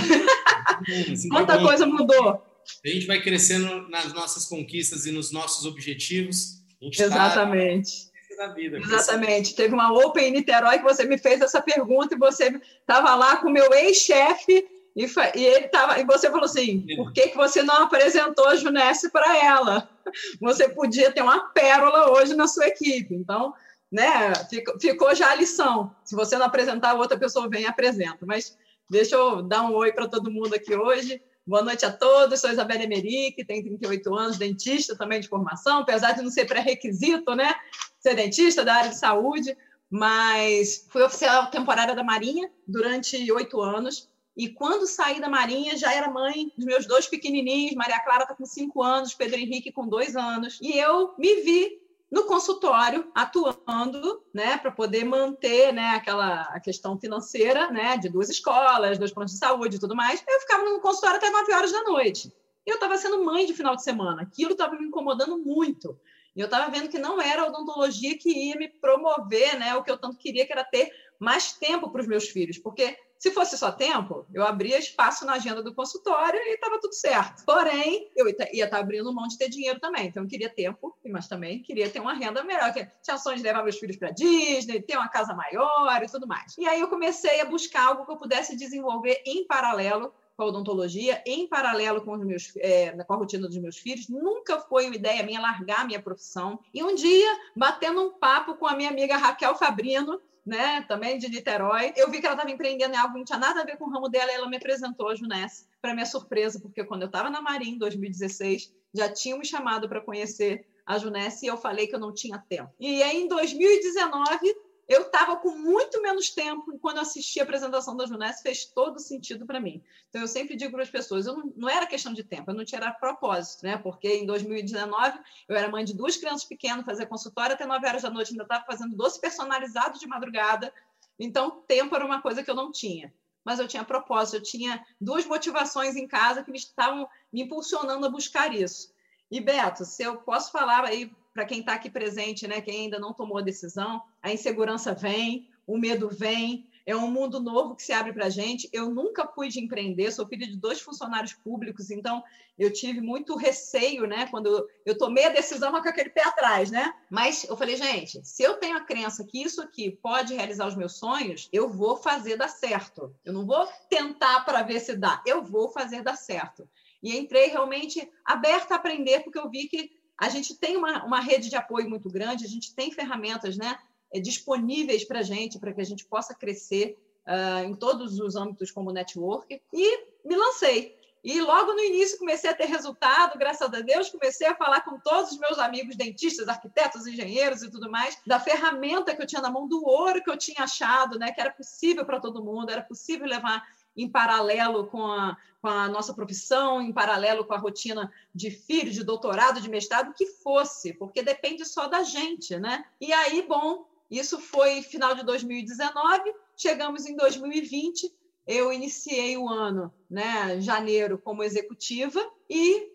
Sim, Quanta coisa mudou. A gente vai crescendo nas nossas conquistas e nos nossos objetivos. Tá Exatamente. Tá vida, Exatamente. Teve uma Open em Niterói que você me fez essa pergunta e você estava lá com o meu ex-chefe e, e, ele tava, e você falou assim: por que, que você não apresentou a Junesse para ela? Você podia ter uma pérola hoje na sua equipe. Então, né, ficou, ficou já a lição. Se você não apresentar, outra pessoa vem e apresenta. Mas deixa eu dar um oi para todo mundo aqui hoje. Boa noite a todos. Sou Isabela Emerick, tenho 38 anos, dentista também de formação, apesar de não ser pré-requisito, né? Ser dentista da área de saúde, mas fui oficial temporária da Marinha durante oito anos e quando saí da Marinha, já era mãe dos meus dois pequenininhos. Maria Clara está com cinco anos, Pedro Henrique com dois anos. E eu me vi no consultório atuando, né, para poder manter, né, aquela a questão financeira, né, de duas escolas, dois planos de saúde e tudo mais. Eu ficava no consultório até nove horas da noite. Eu estava sendo mãe de final de semana. Aquilo estava me incomodando muito. E eu estava vendo que não era a odontologia que ia me promover, né, o que eu tanto queria, que era ter mais tempo para os meus filhos, porque se fosse só tempo, eu abria espaço na agenda do consultório e estava tudo certo. Porém, eu ia estar tá abrindo mão de ter dinheiro também. Então, eu queria tempo, mas também queria ter uma renda melhor. Que tinha sonhos de levar meus filhos para Disney, ter uma casa maior e tudo mais. E aí eu comecei a buscar algo que eu pudesse desenvolver em paralelo com a odontologia, em paralelo com, os meus, é, com a rotina dos meus filhos. Nunca foi uma ideia minha largar a minha profissão. E um dia, batendo um papo com a minha amiga Raquel Fabrino, né, também de Niterói. Eu vi que ela estava empreendendo em algo que não tinha nada a ver com o ramo dela e ela me apresentou a Juness, para minha surpresa, porque quando eu estava na Marinha em 2016, já tinham me chamado para conhecer a Juness e eu falei que eu não tinha tempo. E aí, em 2019, eu estava com muito menos tempo e quando assisti a apresentação da Junesse fez todo sentido para mim. Então eu sempre digo para as pessoas, eu não, não, era questão de tempo, eu não tinha propósito, né? Porque em 2019 eu era mãe de duas crianças pequenas, fazia consultório até 9 horas da noite, ainda estava fazendo doce personalizado de madrugada. Então tempo era uma coisa que eu não tinha. Mas eu tinha propósito, eu tinha duas motivações em casa que me estavam me impulsionando a buscar isso. E Beto, se eu posso falar aí para quem está aqui presente, né, quem ainda não tomou a decisão, a insegurança vem, o medo vem, é um mundo novo que se abre para a gente. Eu nunca fui de empreender, sou filha de dois funcionários públicos, então eu tive muito receio, né? Quando eu tomei a decisão com aquele pé atrás, né? Mas eu falei, gente, se eu tenho a crença que isso aqui pode realizar os meus sonhos, eu vou fazer dar certo. Eu não vou tentar para ver se dá, eu vou fazer dar certo. E entrei realmente aberta a aprender, porque eu vi que a gente tem uma, uma rede de apoio muito grande, a gente tem ferramentas né, eh, disponíveis para a gente, para que a gente possa crescer uh, em todos os âmbitos como network, e me lancei. E logo no início comecei a ter resultado, graças a Deus, comecei a falar com todos os meus amigos dentistas, arquitetos, engenheiros e tudo mais, da ferramenta que eu tinha na mão, do ouro que eu tinha achado, né, que era possível para todo mundo, era possível levar em paralelo com a, com a nossa profissão, em paralelo com a rotina de filho, de doutorado, de mestrado, que fosse, porque depende só da gente, né? E aí, bom, isso foi final de 2019, chegamos em 2020, eu iniciei o ano, né, janeiro, como executiva, e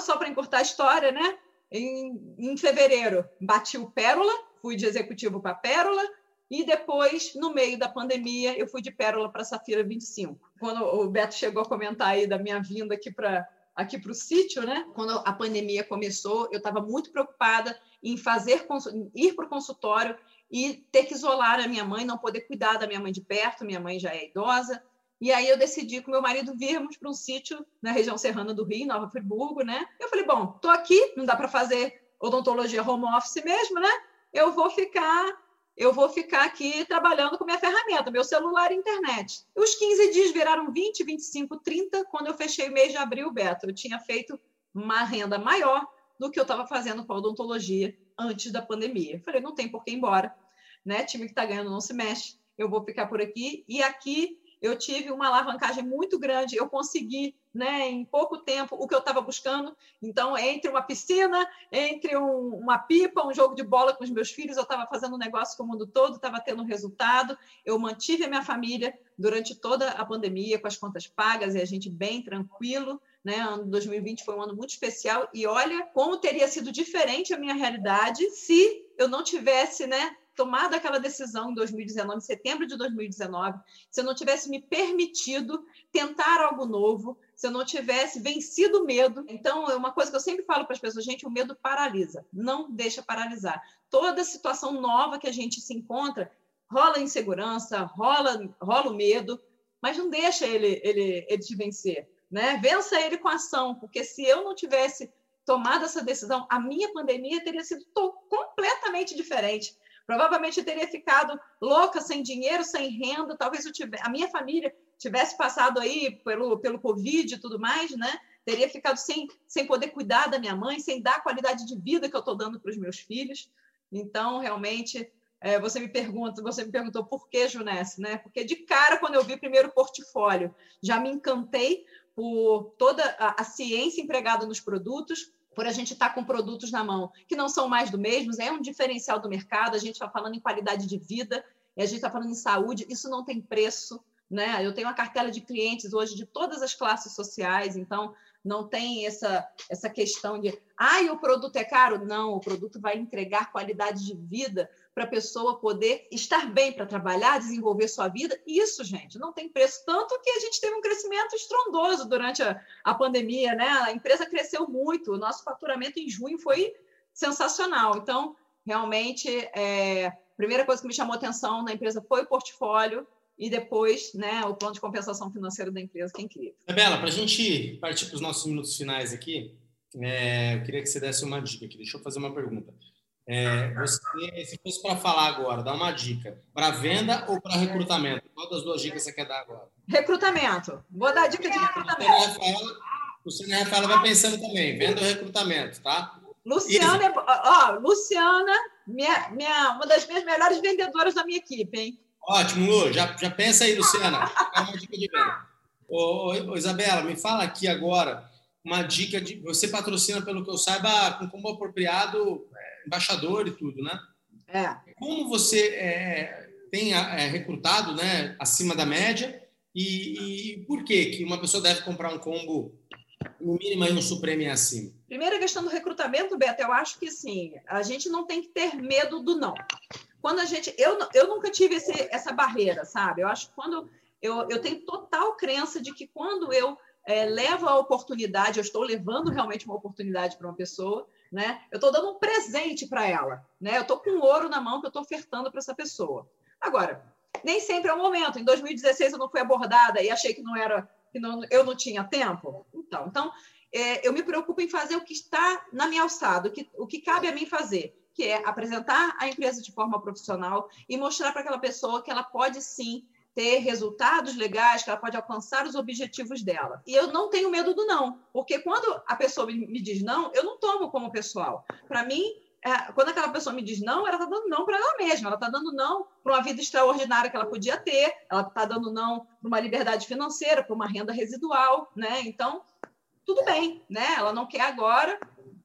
só para encurtar a história, né? Em, em fevereiro, bati o Pérola, fui de executivo para Pérola, E depois, no meio da pandemia, eu fui de Pérola para Safira 25. Quando o Beto chegou a comentar aí da minha vinda aqui para aqui para o sítio, né? Quando a pandemia começou, eu estava muito preocupada em fazer ir para o consultório e ter que isolar a minha mãe, não poder cuidar da minha mãe de perto, minha mãe já é idosa. E aí eu decidi com meu marido virmos para um sítio na região serrana do Rio, Nova Friburgo, né? Eu falei, bom, tô aqui, não dá para fazer odontologia home office mesmo, né? Eu vou ficar eu vou ficar aqui trabalhando com minha ferramenta, meu celular e internet. Os 15 dias viraram 20, 25, 30, quando eu fechei o mês de abril, Beto. Eu tinha feito uma renda maior do que eu estava fazendo com a odontologia antes da pandemia. falei, não tem por que ir embora, né? Time que está ganhando não se mexe. Eu vou ficar por aqui. E aqui eu tive uma alavancagem muito grande, eu consegui, né, em pouco tempo, o que eu estava buscando. Então, entre uma piscina, entre um, uma pipa, um jogo de bola com os meus filhos, eu estava fazendo um negócio com o mundo todo, estava tendo resultado. Eu mantive a minha família durante toda a pandemia, com as contas pagas e a gente bem tranquilo. Né? Ano 2020 foi um ano muito especial e olha como teria sido diferente a minha realidade se eu não tivesse, né, tomado aquela decisão em 2019, em setembro de 2019, se eu não tivesse me permitido tentar algo novo, se eu não tivesse vencido o medo. Então, é uma coisa que eu sempre falo para as pessoas, gente, o medo paralisa, não deixa paralisar. Toda situação nova que a gente se encontra, rola insegurança, rola, rola o medo, mas não deixa ele, ele, ele te vencer. Né? Vença ele com ação, porque se eu não tivesse tomado essa decisão, a minha pandemia teria sido completamente diferente. Provavelmente eu teria ficado louca, sem dinheiro, sem renda. Talvez tivesse, a minha família tivesse passado aí pelo, pelo Covid e tudo mais, né? Teria ficado sem, sem poder cuidar da minha mãe, sem dar a qualidade de vida que eu estou dando para os meus filhos. Então, realmente, é, você me pergunta, você me perguntou por que Junesse, né? Porque de cara, quando eu vi primeiro o portfólio, já me encantei por toda a, a ciência empregada nos produtos, por a gente estar tá com produtos na mão que não são mais do mesmo, é um diferencial do mercado, a gente está falando em qualidade de vida, a gente está falando em saúde, isso não tem preço. Né? Eu tenho uma cartela de clientes hoje de todas as classes sociais, então não tem essa, essa questão de ah, o produto é caro. Não, o produto vai entregar qualidade de vida para a pessoa poder estar bem para trabalhar, desenvolver sua vida. Isso, gente, não tem preço. Tanto que a gente teve um crescimento estrondoso durante a, a pandemia, né? A empresa cresceu muito, o nosso faturamento em junho foi sensacional. Então, realmente, é, a primeira coisa que me chamou atenção na empresa foi o portfólio e depois né, o plano de compensação financeira da empresa, que é incrível. Isabela, para a gente partir para os nossos minutos finais aqui, é, eu queria que você desse uma dica aqui. Deixa eu fazer uma pergunta. É, você, se fosse para falar agora, dá uma dica. Para venda ou para recrutamento? Qual das duas dicas você quer dar agora? Recrutamento. Vou dar dica de recrutamento. O Luciana Rafaela vai pensando também. Venda ou recrutamento, tá? Luciana, ó, Luciana, minha, minha, uma das minhas melhores vendedoras da minha equipe, hein? Ótimo, Lu. Já, já pensa aí, Luciana. É uma dica de venda. Ô, ô, Isabela, me fala aqui agora uma dica de. Você patrocina, pelo que eu saiba, com como apropriado embaixador e tudo, né? É. Como você é, tem é, recrutado né, acima da média e, e, por que, que uma pessoa deve comprar um combo no mínimo e um supremo acima? Primeira questão do recrutamento, Beto, eu acho que sim, a gente não tem que ter medo do não. Quando a gente. Eu, eu nunca tive esse, essa barreira, sabe? Eu acho que quando. Eu, eu tenho total crença de que quando eu é, levo a oportunidade, eu estou levando realmente uma oportunidade para uma pessoa, né? Eu estou dando um presente para ela, né? Eu estou com ouro na mão que eu estou ofertando para essa pessoa. Agora, nem sempre é o momento. Em 2016 eu não fui abordada e achei que não era, que não, eu não tinha tempo. Então, então é, eu me preocupo em fazer o que está na minha alçada, o que, o que cabe a mim fazer, que é apresentar a empresa de forma profissional e mostrar para aquela pessoa que ela pode sim ter resultados legais, que ela pode alcançar os objetivos dela. E eu não tenho medo do não, porque quando a pessoa me diz não, eu não tomo como pessoal. Para mim, é, quando aquela pessoa me diz não, ela está dando não para ela mesma, ela está dando não para uma vida extraordinária que ela podia ter, ela está dando não para uma liberdade financeira, para uma renda residual, né? Então, tudo bem, né? Ela não quer agora,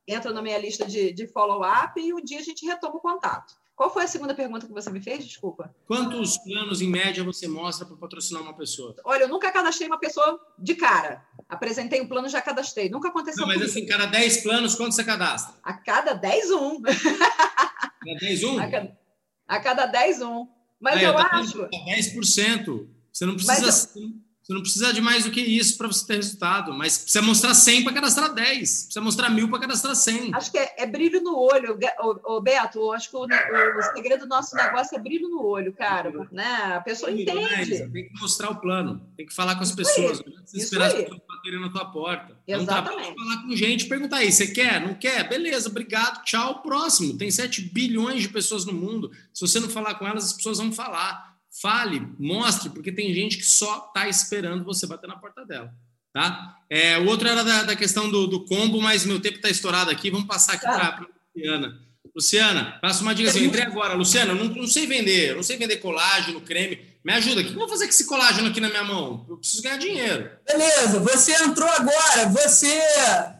entra na minha lista de, de follow-up e um dia a gente retoma o contato. Qual foi a segunda pergunta que você me fez? Desculpa. Quantos planos, em média, você mostra para patrocinar uma pessoa? Olha, eu nunca cadastrei uma pessoa de cara. Apresentei um plano, já cadastrei. Nunca aconteceu Não, mas assim, cada 10 planos, quanto você cadastra? A cada 10, um. Cada 10, um? A cada, a cada 10, um. Mas eu acho. 10%. Você não precisa. Mas, você não precisa de mais do que isso para você ter resultado, mas precisa mostrar 100 para cadastrar 10, precisa mostrar mil para cadastrar 100. Acho que é, é brilho no olho, o, Beto. Acho que o, o, segredo do nosso negócio é brilho no olho, cara. Né? A pessoa entende. Né? Tem que mostrar o plano, tem que falar com as isso pessoas, não precisa esperar as pessoas baterem na tua porta. Exatamente. Um falar com gente, perguntar aí, você quer? Não quer? Beleza, obrigado, tchau, próximo. Tem 7 bilhões de pessoas no mundo. Se você não falar com elas, as pessoas vão falar. Fale, mostre, porque tem gente que só está esperando você bater na porta dela. Tá? É, o outro era da, da questão do, do, combo, mas meu tempo está estourado aqui. Vamos passar aqui para a Luciana. Luciana, passa uma dica assim, eu entrei agora. Luciana, eu não, não sei vender, eu não sei vender colágeno, creme. Me ajuda, o que eu vou fazer com esse colágeno aqui na minha mão? Eu preciso ganhar dinheiro. Beleza, você entrou agora, você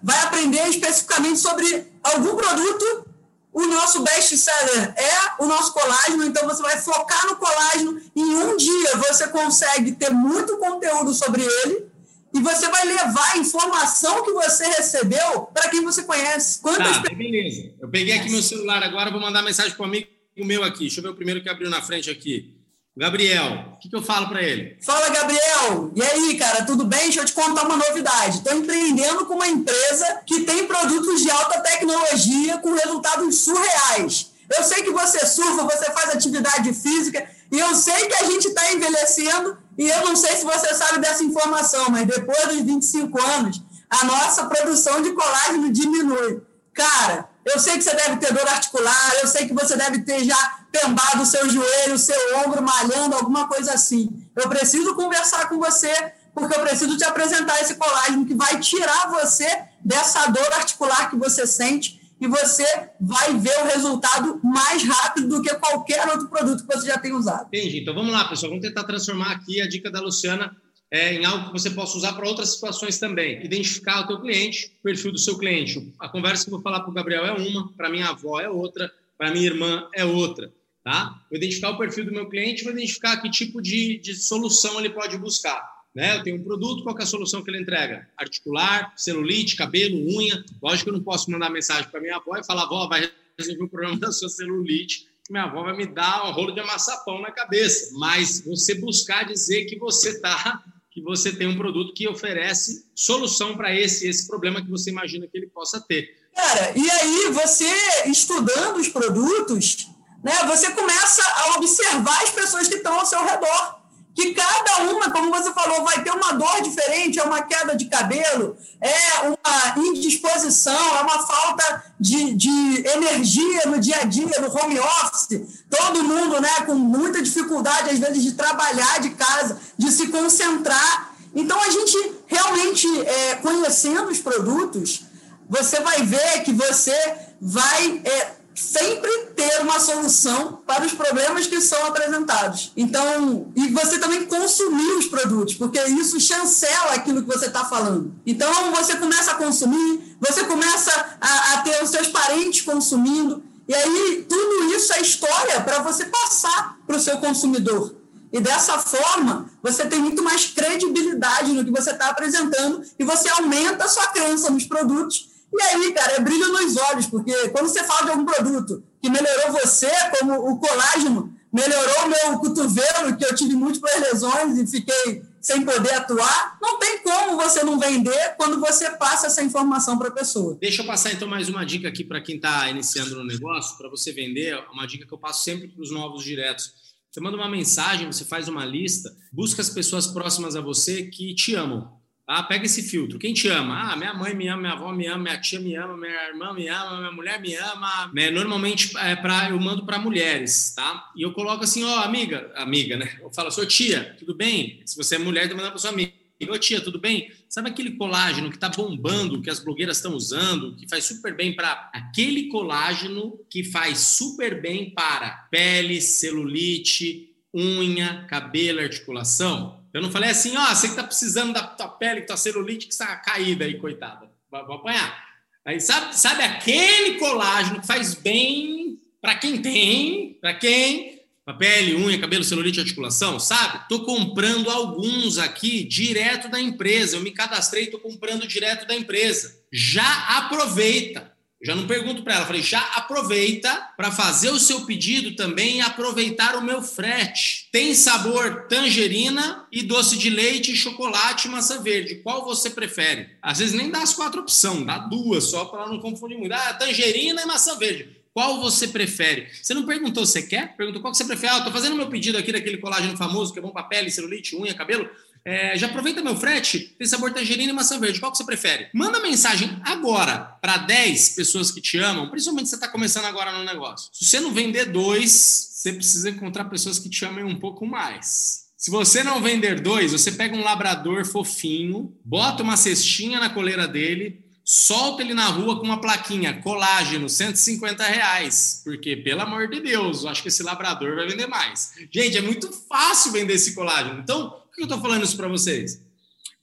vai aprender especificamente sobre algum produto o nosso best seller é o nosso colágeno, então você vai focar no colágeno. Em um dia você consegue ter muito conteúdo sobre ele e você vai levar a informação que você recebeu para quem você conhece. Quantas tá, beleza. Eu peguei aqui meu celular agora, vou mandar mensagem para um amigo meu aqui. Deixa eu ver o primeiro que abriu na frente aqui. Gabriel, o que, que, eu falo para ele? Fala, Gabriel! E aí, cara, tudo bem? Deixa eu te contar uma novidade. Estou empreendendo com uma empresa que tem produtos de alta tecnologia com resultados surreais. Eu sei que você surfa, você faz atividade física, e eu sei que a gente está envelhecendo, e eu não sei se você sabe dessa informação, mas depois dos 25 anos, a nossa produção de colágeno diminui. Cara, eu sei que você deve ter dor articular, eu sei que você deve ter já pembado o seu joelho, o seu ombro malhando, alguma coisa assim. Eu preciso conversar com você, porque eu preciso te apresentar esse colágeno que vai tirar você dessa dor articular que você sente e você vai ver o resultado mais rápido do que qualquer outro produto que você já tem usado. Entendi. Então vamos lá, pessoal. Vamos tentar transformar aqui a dica da Luciana é, em algo que você possa usar para outras situações também. Identificar o teu cliente, o perfil do seu cliente. A conversa que eu vou falar para o Gabriel é uma, para minha avó é outra, para minha irmã é outra. Tá? Vou identificar o perfil do meu cliente, vou identificar que tipo de, de solução ele pode buscar. Né? Eu tenho um produto, qual é a solução que ele entrega? Articular, celulite, cabelo, unha. Lógico que eu não posso mandar mensagem para minha avó e falar, avó, vai resolver o problema da sua celulite. Minha avó vai me dar um rolo de amassapão na cabeça. Mas você buscar dizer que você está que você tem um produto que oferece solução para esse esse problema que você imagina que ele possa ter. Cara, e aí você estudando os produtos, né, você começa a observar as pessoas que estão ao seu redor que cada uma, como você falou, vai ter uma dor diferente, é uma queda de cabelo, é uma indisposição, é uma falta de, de energia no dia a dia, no home office. Todo mundo né, com muita dificuldade, às vezes, de trabalhar de casa, de se concentrar. Então, a gente realmente, é, conhecendo os produtos, você vai ver que você vai é, sempre ter uma solução para os problemas que são apresentados. Então, e você também consumir os produtos, porque isso chancela aquilo que você está falando. Então, você começa a consumir, você começa a, a ter os seus parentes consumindo, e aí tudo isso é história para você passar para o seu consumidor. E dessa forma, você tem muito mais credibilidade no que você está apresentando e você aumenta a sua crença nos produtos e aí, cara, é brilho nos olhos, porque quando você fala de algum produto que melhorou você, como o colágeno, melhorou o meu cotovelo, que eu tive múltiplas lesões e fiquei sem poder atuar, não tem como você não vender quando você passa essa informação para a pessoa. Deixa eu passar então mais uma dica aqui para quem está iniciando no negócio, para você vender, uma dica que eu passo sempre para os novos diretos. Você manda uma mensagem, você faz uma lista, busca as pessoas próximas a você que te amam. Ah, pega esse filtro. Quem te ama? Ah, minha mãe me ama, minha avó me ama, minha tia me ama, minha irmã me ama, minha mulher me ama. É, normalmente é pra, eu mando para mulheres, tá? E eu coloco assim, ó, amiga, amiga, né? Eu falo, sua tia, tudo bem? Se você é mulher, eu mandar para sua amiga. Ô tia, tudo bem? Sabe aquele colágeno que está bombando, que as blogueiras estão usando, que faz super bem para. Aquele colágeno que faz super bem para pele, celulite, unha, cabelo, articulação. Eu não falei assim, ó, oh, você que tá precisando da tua pele, tua celulite que está caída aí, coitada. Vou apanhar. Aí sabe, sabe aquele colágeno que faz bem para quem tem, para quem? Pra pele, unha, cabelo, celulite, articulação, sabe? Tô comprando alguns aqui direto da empresa. Eu me cadastrei, tô comprando direto da empresa. Já aproveita. Já não pergunto para ela, falei, já aproveita para fazer o seu pedido também e aproveitar o meu frete. Tem sabor tangerina e doce de leite, chocolate e maçã verde. Qual você prefere? Às vezes nem dá as quatro opções, dá duas só para não confundir muito. Ah, tangerina e maçã verde. Qual você prefere? Você não perguntou se quer? Perguntou qual que você prefere. Ah, eu tô fazendo meu pedido aqui daquele colágeno famoso que é bom para pele, celulite, unha, cabelo. É, já aproveita meu frete, tem sabor tangerina e maçã verde. Qual que você prefere? Manda mensagem agora para 10 pessoas que te amam, principalmente se você está começando agora no negócio. Se você não vender dois, você precisa encontrar pessoas que te amem um pouco mais. Se você não vender dois, você pega um labrador fofinho, bota uma cestinha na coleira dele, solta ele na rua com uma plaquinha, colágeno, 150 reais. Porque, pelo amor de Deus, eu acho que esse labrador vai vender mais. Gente, é muito fácil vender esse colágeno. Então, que eu estou falando isso para vocês?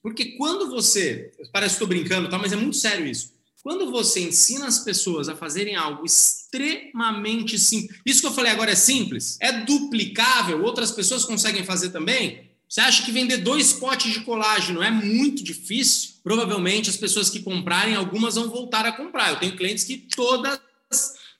Porque quando você, parece que estou brincando, tá, mas é muito sério isso. Quando você ensina as pessoas a fazerem algo extremamente simples, isso que eu falei agora é simples, é duplicável, outras pessoas conseguem fazer também. Você acha que vender dois potes de colágeno é muito difícil? Provavelmente as pessoas que comprarem, algumas vão voltar a comprar. Eu tenho clientes que todas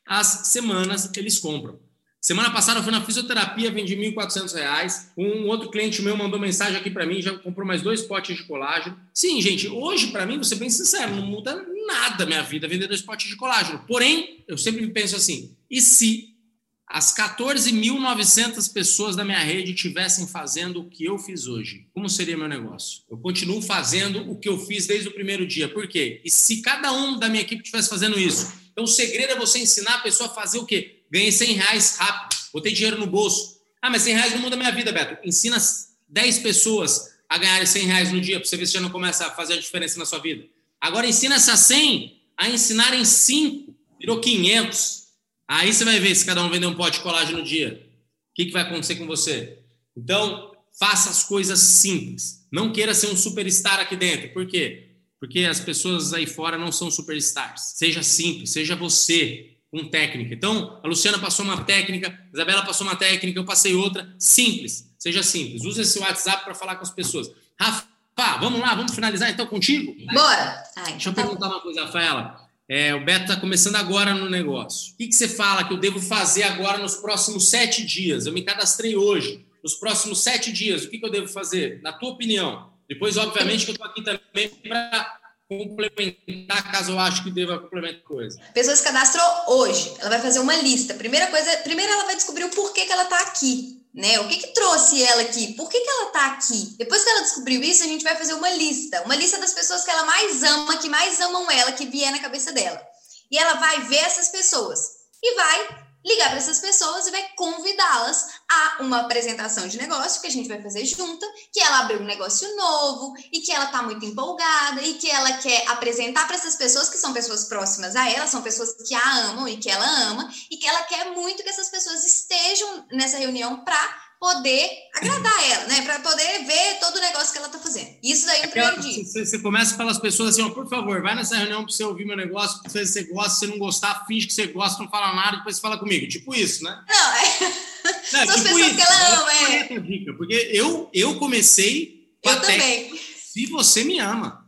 as semanas eles compram. Semana passada eu fui na fisioterapia, vendi R$ 1.400. Um outro cliente meu mandou mensagem aqui para mim, já comprou mais dois potes de colágeno. Sim, gente, hoje para mim, vou ser bem sincero, não muda nada minha vida vender dois potes de colágeno. Porém, eu sempre penso assim, e se as 14.900 pessoas da minha rede tivessem fazendo o que eu fiz hoje, como seria meu negócio? Eu continuo fazendo o que eu fiz desde o primeiro dia. Por quê? E se cada um da minha equipe estivesse fazendo isso? Então, o segredo é você ensinar a pessoa a fazer o quê? Ganhei 100 reais rápido, botei dinheiro no bolso. Ah, mas 100 reais não muda a minha vida, Beto. Ensina 10 pessoas a ganharem 100 reais no dia para você ver se já não começa a fazer a diferença na sua vida. Agora ensina essas 100 a ensinarem 5, virou 500. Aí você vai ver se cada um vender um pote de colagem no dia. O que, que vai acontecer com você? Então, faça as coisas simples. Não queira ser um superstar aqui dentro. Por quê? Porque as pessoas aí fora não são superstars. Seja simples, seja você com técnica. Então, a Luciana passou uma técnica, a Isabela passou uma técnica, eu passei outra. Simples, seja simples. Use esse WhatsApp para falar com as pessoas. Rafa, vamos lá, vamos finalizar então contigo? Bora! Ai, Deixa eu tá perguntar uma coisa, Rafaela. É, o Beto está começando agora no negócio. O que, que você fala que eu devo fazer agora nos próximos sete dias? Eu me cadastrei hoje. Nos próximos sete dias, o que, que eu devo fazer? Na tua opinião. Depois, obviamente, que eu estou aqui também para complementar, caso eu acho que deva complementar coisa. A pessoa se cadastrou hoje, ela vai fazer uma lista. Primeira coisa, primeiro ela vai descobrir o porquê que ela está aqui, né? O que que trouxe ela aqui? Por que que ela está aqui? Depois que ela descobriu isso, a gente vai fazer uma lista, uma lista das pessoas que ela mais ama, que mais amam ela, que vier na cabeça dela. E ela vai ver essas pessoas e vai ligar para essas pessoas e vai convidá-las a uma apresentação de negócio que a gente vai fazer junta, que ela abriu um negócio novo e que ela está muito empolgada e que ela quer apresentar para essas pessoas que são pessoas próximas a ela, são pessoas que a amam e que ela ama e que ela quer muito que essas pessoas estejam nessa reunião para poder agradar ela, né? Para poder ver todo o negócio que ela tá fazendo. Isso daí no primeiro dia. Você, você começa pelas pessoas assim, ó, por favor, vai nessa reunião para você ouvir meu negócio, se você gosta, se você não gostar, finge que você gosta, não fala nada, depois você fala comigo. Tipo isso, né? Não, é. Não, São tipo as pessoas isso. que ela ama, é. Dica, porque eu, eu comecei. Eu também. Se você me ama.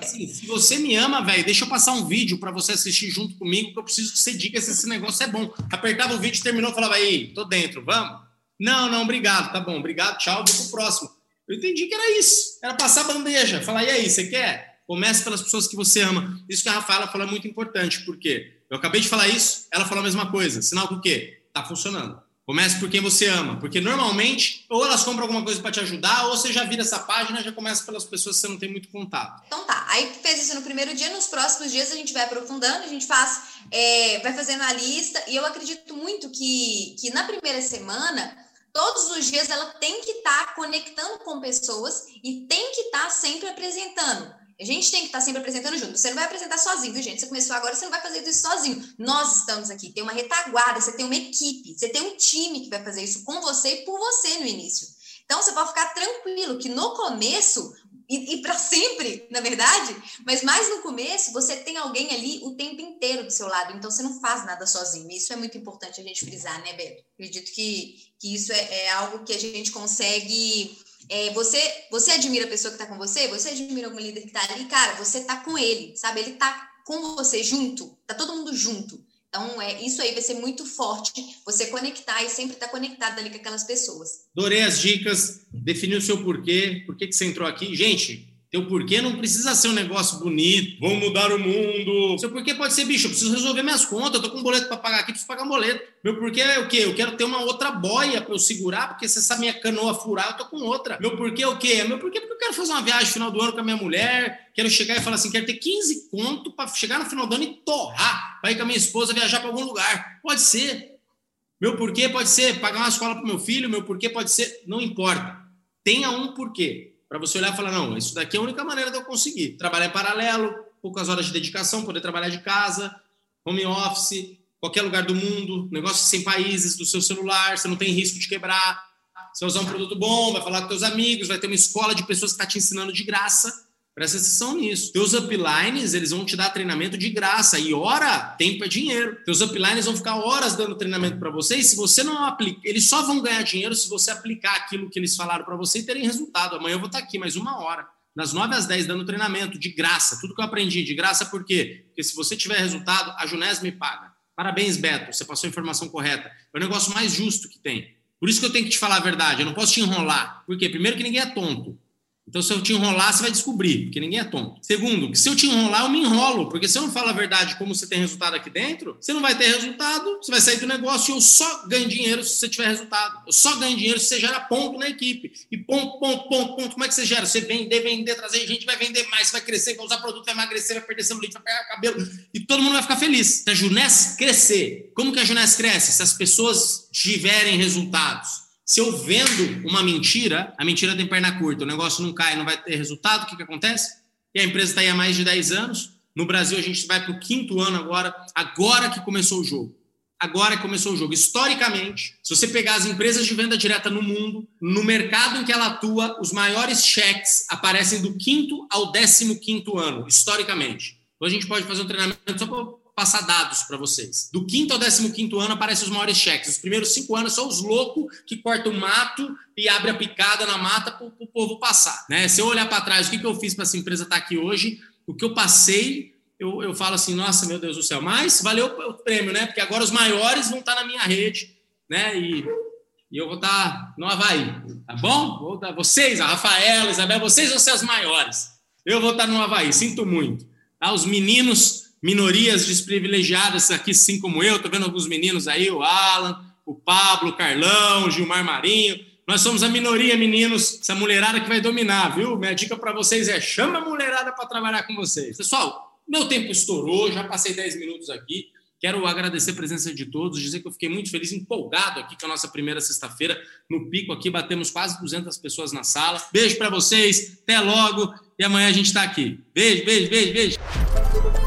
Assim, se você me ama, velho, deixa eu passar um vídeo para você assistir junto comigo, que eu preciso que você diga se esse negócio é bom. Apertava o vídeo, terminou, falava, aí, tô dentro, vamos? Não, não, obrigado, tá bom, obrigado, tchau, vou pro próximo. Eu entendi que era isso, era passar bandeja, falar, e aí, você quer? Comece pelas pessoas que você ama. Isso que a Rafaela falou é muito importante, porque eu acabei de falar isso, ela falou a mesma coisa. Sinal que o quê? Tá funcionando. Comece por quem você ama, porque normalmente ou elas compram alguma coisa para te ajudar, ou você já vira essa página já começa pelas pessoas que você não tem muito contato. Então tá, aí fez isso no primeiro dia, nos próximos dias a gente vai aprofundando, a gente faz, é, vai fazendo a lista, e eu acredito muito que, que na primeira semana todos os dias ela tem que estar tá conectando com pessoas e tem que estar tá sempre apresentando. A gente tem que estar tá sempre apresentando junto. Você não vai apresentar sozinho, viu, gente? Você começou agora, você não vai fazer isso sozinho. Nós estamos aqui. Tem uma retaguarda, você tem uma equipe, você tem um time que vai fazer isso com você e por você no início. Então, você pode ficar tranquilo que no começo e, e para sempre, na verdade, mas mais no começo você tem alguém ali o tempo inteiro do seu lado, então você não faz nada sozinho. Isso é muito importante a gente frisar, né, Beto? Acredito que, que isso é, é algo que a gente consegue. É, você, você admira a pessoa que está com você, você admira algum líder que está ali, cara, você está com ele, sabe? Ele está com você junto, tá todo mundo junto. Então, é, isso aí vai ser muito forte, você conectar e sempre estar tá conectado ali com aquelas pessoas. Adorei as dicas, definiu o seu porquê, por que, você entrou aqui. Gente, teu porquê não precisa ser um negócio bonito, vamos mudar o mundo. Seu porquê pode ser, bicho, eu preciso resolver minhas contas, eu tô com um boleto para pagar aqui, preciso pagar um boleto. Meu porquê é o quê? Eu quero ter uma outra boia para eu segurar, porque se essa minha canoa furar, eu tô com outra. Meu porquê é o quê? Meu porquê é porque eu quero fazer uma viagem no final do ano com a minha mulher, quero chegar e falar assim, quero ter 15 conto para chegar no final do ano e torrar, para ir com a minha esposa viajar para algum lugar. Pode ser. Meu porquê pode ser pagar uma escola para meu filho, meu porquê pode ser, não importa. Tenha um porquê para você olhar e falar: não, isso daqui é a única maneira de eu conseguir. Trabalhar em paralelo, poucas horas de dedicação, poder trabalhar de casa, home office, qualquer lugar do mundo, negócio sem países, do seu celular, você não tem risco de quebrar. Você vai usar um produto bom, vai falar com seus amigos, vai ter uma escola de pessoas que está te ensinando de graça. Presta atenção nisso. Teus uplines, eles vão te dar treinamento de graça. E hora, tempo é dinheiro. Teus uplines vão ficar horas dando treinamento para você. E se você não aplica, eles só vão ganhar dinheiro se você aplicar aquilo que eles falaram para você e terem resultado. Amanhã eu vou estar aqui mais uma hora. Das 9 às 10 dando treinamento de graça. Tudo que eu aprendi de graça, por quê? Porque se você tiver resultado, a Junés me paga. Parabéns, Beto. Você passou a informação correta. É o negócio mais justo que tem. Por isso que eu tenho que te falar a verdade. Eu não posso te enrolar. Por quê? Primeiro que ninguém é tonto. Então, se eu te enrolar, você vai descobrir, porque ninguém é tonto. Segundo, que se eu te enrolar, eu me enrolo, porque se eu não falo a verdade como você tem resultado aqui dentro, você não vai ter resultado, você vai sair do negócio e eu só ganho dinheiro se você tiver resultado. Eu só ganho dinheiro se você gera ponto na equipe. E ponto, ponto, ponto, ponto, como é que você gera? Você vender, vender, trazer gente, vai vender mais, vai crescer, vai usar produto, vai emagrecer, vai perder celulite, vai pegar cabelo, e todo mundo vai ficar feliz. Se a Junés crescer, como que a Junés cresce? Se as pessoas tiverem resultados. Se eu vendo uma mentira, a mentira tem perna curta, o negócio não cai, não vai ter resultado, o que, que acontece? E a empresa está aí há mais de 10 anos. No Brasil, a gente vai para o quinto ano agora, agora que começou o jogo. Agora que começou o jogo. Historicamente, se você pegar as empresas de venda direta no mundo, no mercado em que ela atua, os maiores cheques aparecem do quinto ao décimo quinto ano, historicamente. Então a gente pode fazer um treinamento só para passar dados para vocês. Do quinto ao décimo quinto ano aparecem os maiores cheques. Os primeiros cinco anos são os loucos que cortam o mato e abre a picada na mata para o povo passar. Né? Se eu olhar para trás, o que, que eu fiz para essa empresa estar tá aqui hoje, o que eu passei, eu, eu falo assim, nossa, meu Deus do céu, mas valeu o prêmio, né? Porque agora os maiores vão estar tá na minha rede, né? E, e eu vou estar tá no Havaí, tá bom? Vou dar, vocês, a Rafaela, a Isabel, vocês vão ser os maiores. Eu vou estar no Havaí, sinto muito. Tá? Os meninos minorias desprivilegiadas aqui, assim como eu. Estou vendo alguns meninos aí, o Alan, o Pablo, o Carlão, o Gilmar Marinho. Nós somos a minoria, meninos, essa mulherada que vai dominar, viu? Minha dica para vocês é chama a mulherada para trabalhar com vocês. Pessoal, meu tempo estourou, já passei 10 minutos aqui. Quero agradecer a presença de todos, dizer que eu fiquei muito feliz, empolgado aqui com a nossa primeira sexta-feira no Pico aqui, batemos quase 200 pessoas na sala. Beijo para vocês, até logo e amanhã a gente está aqui. Beijo, beijo, beijo, beijo.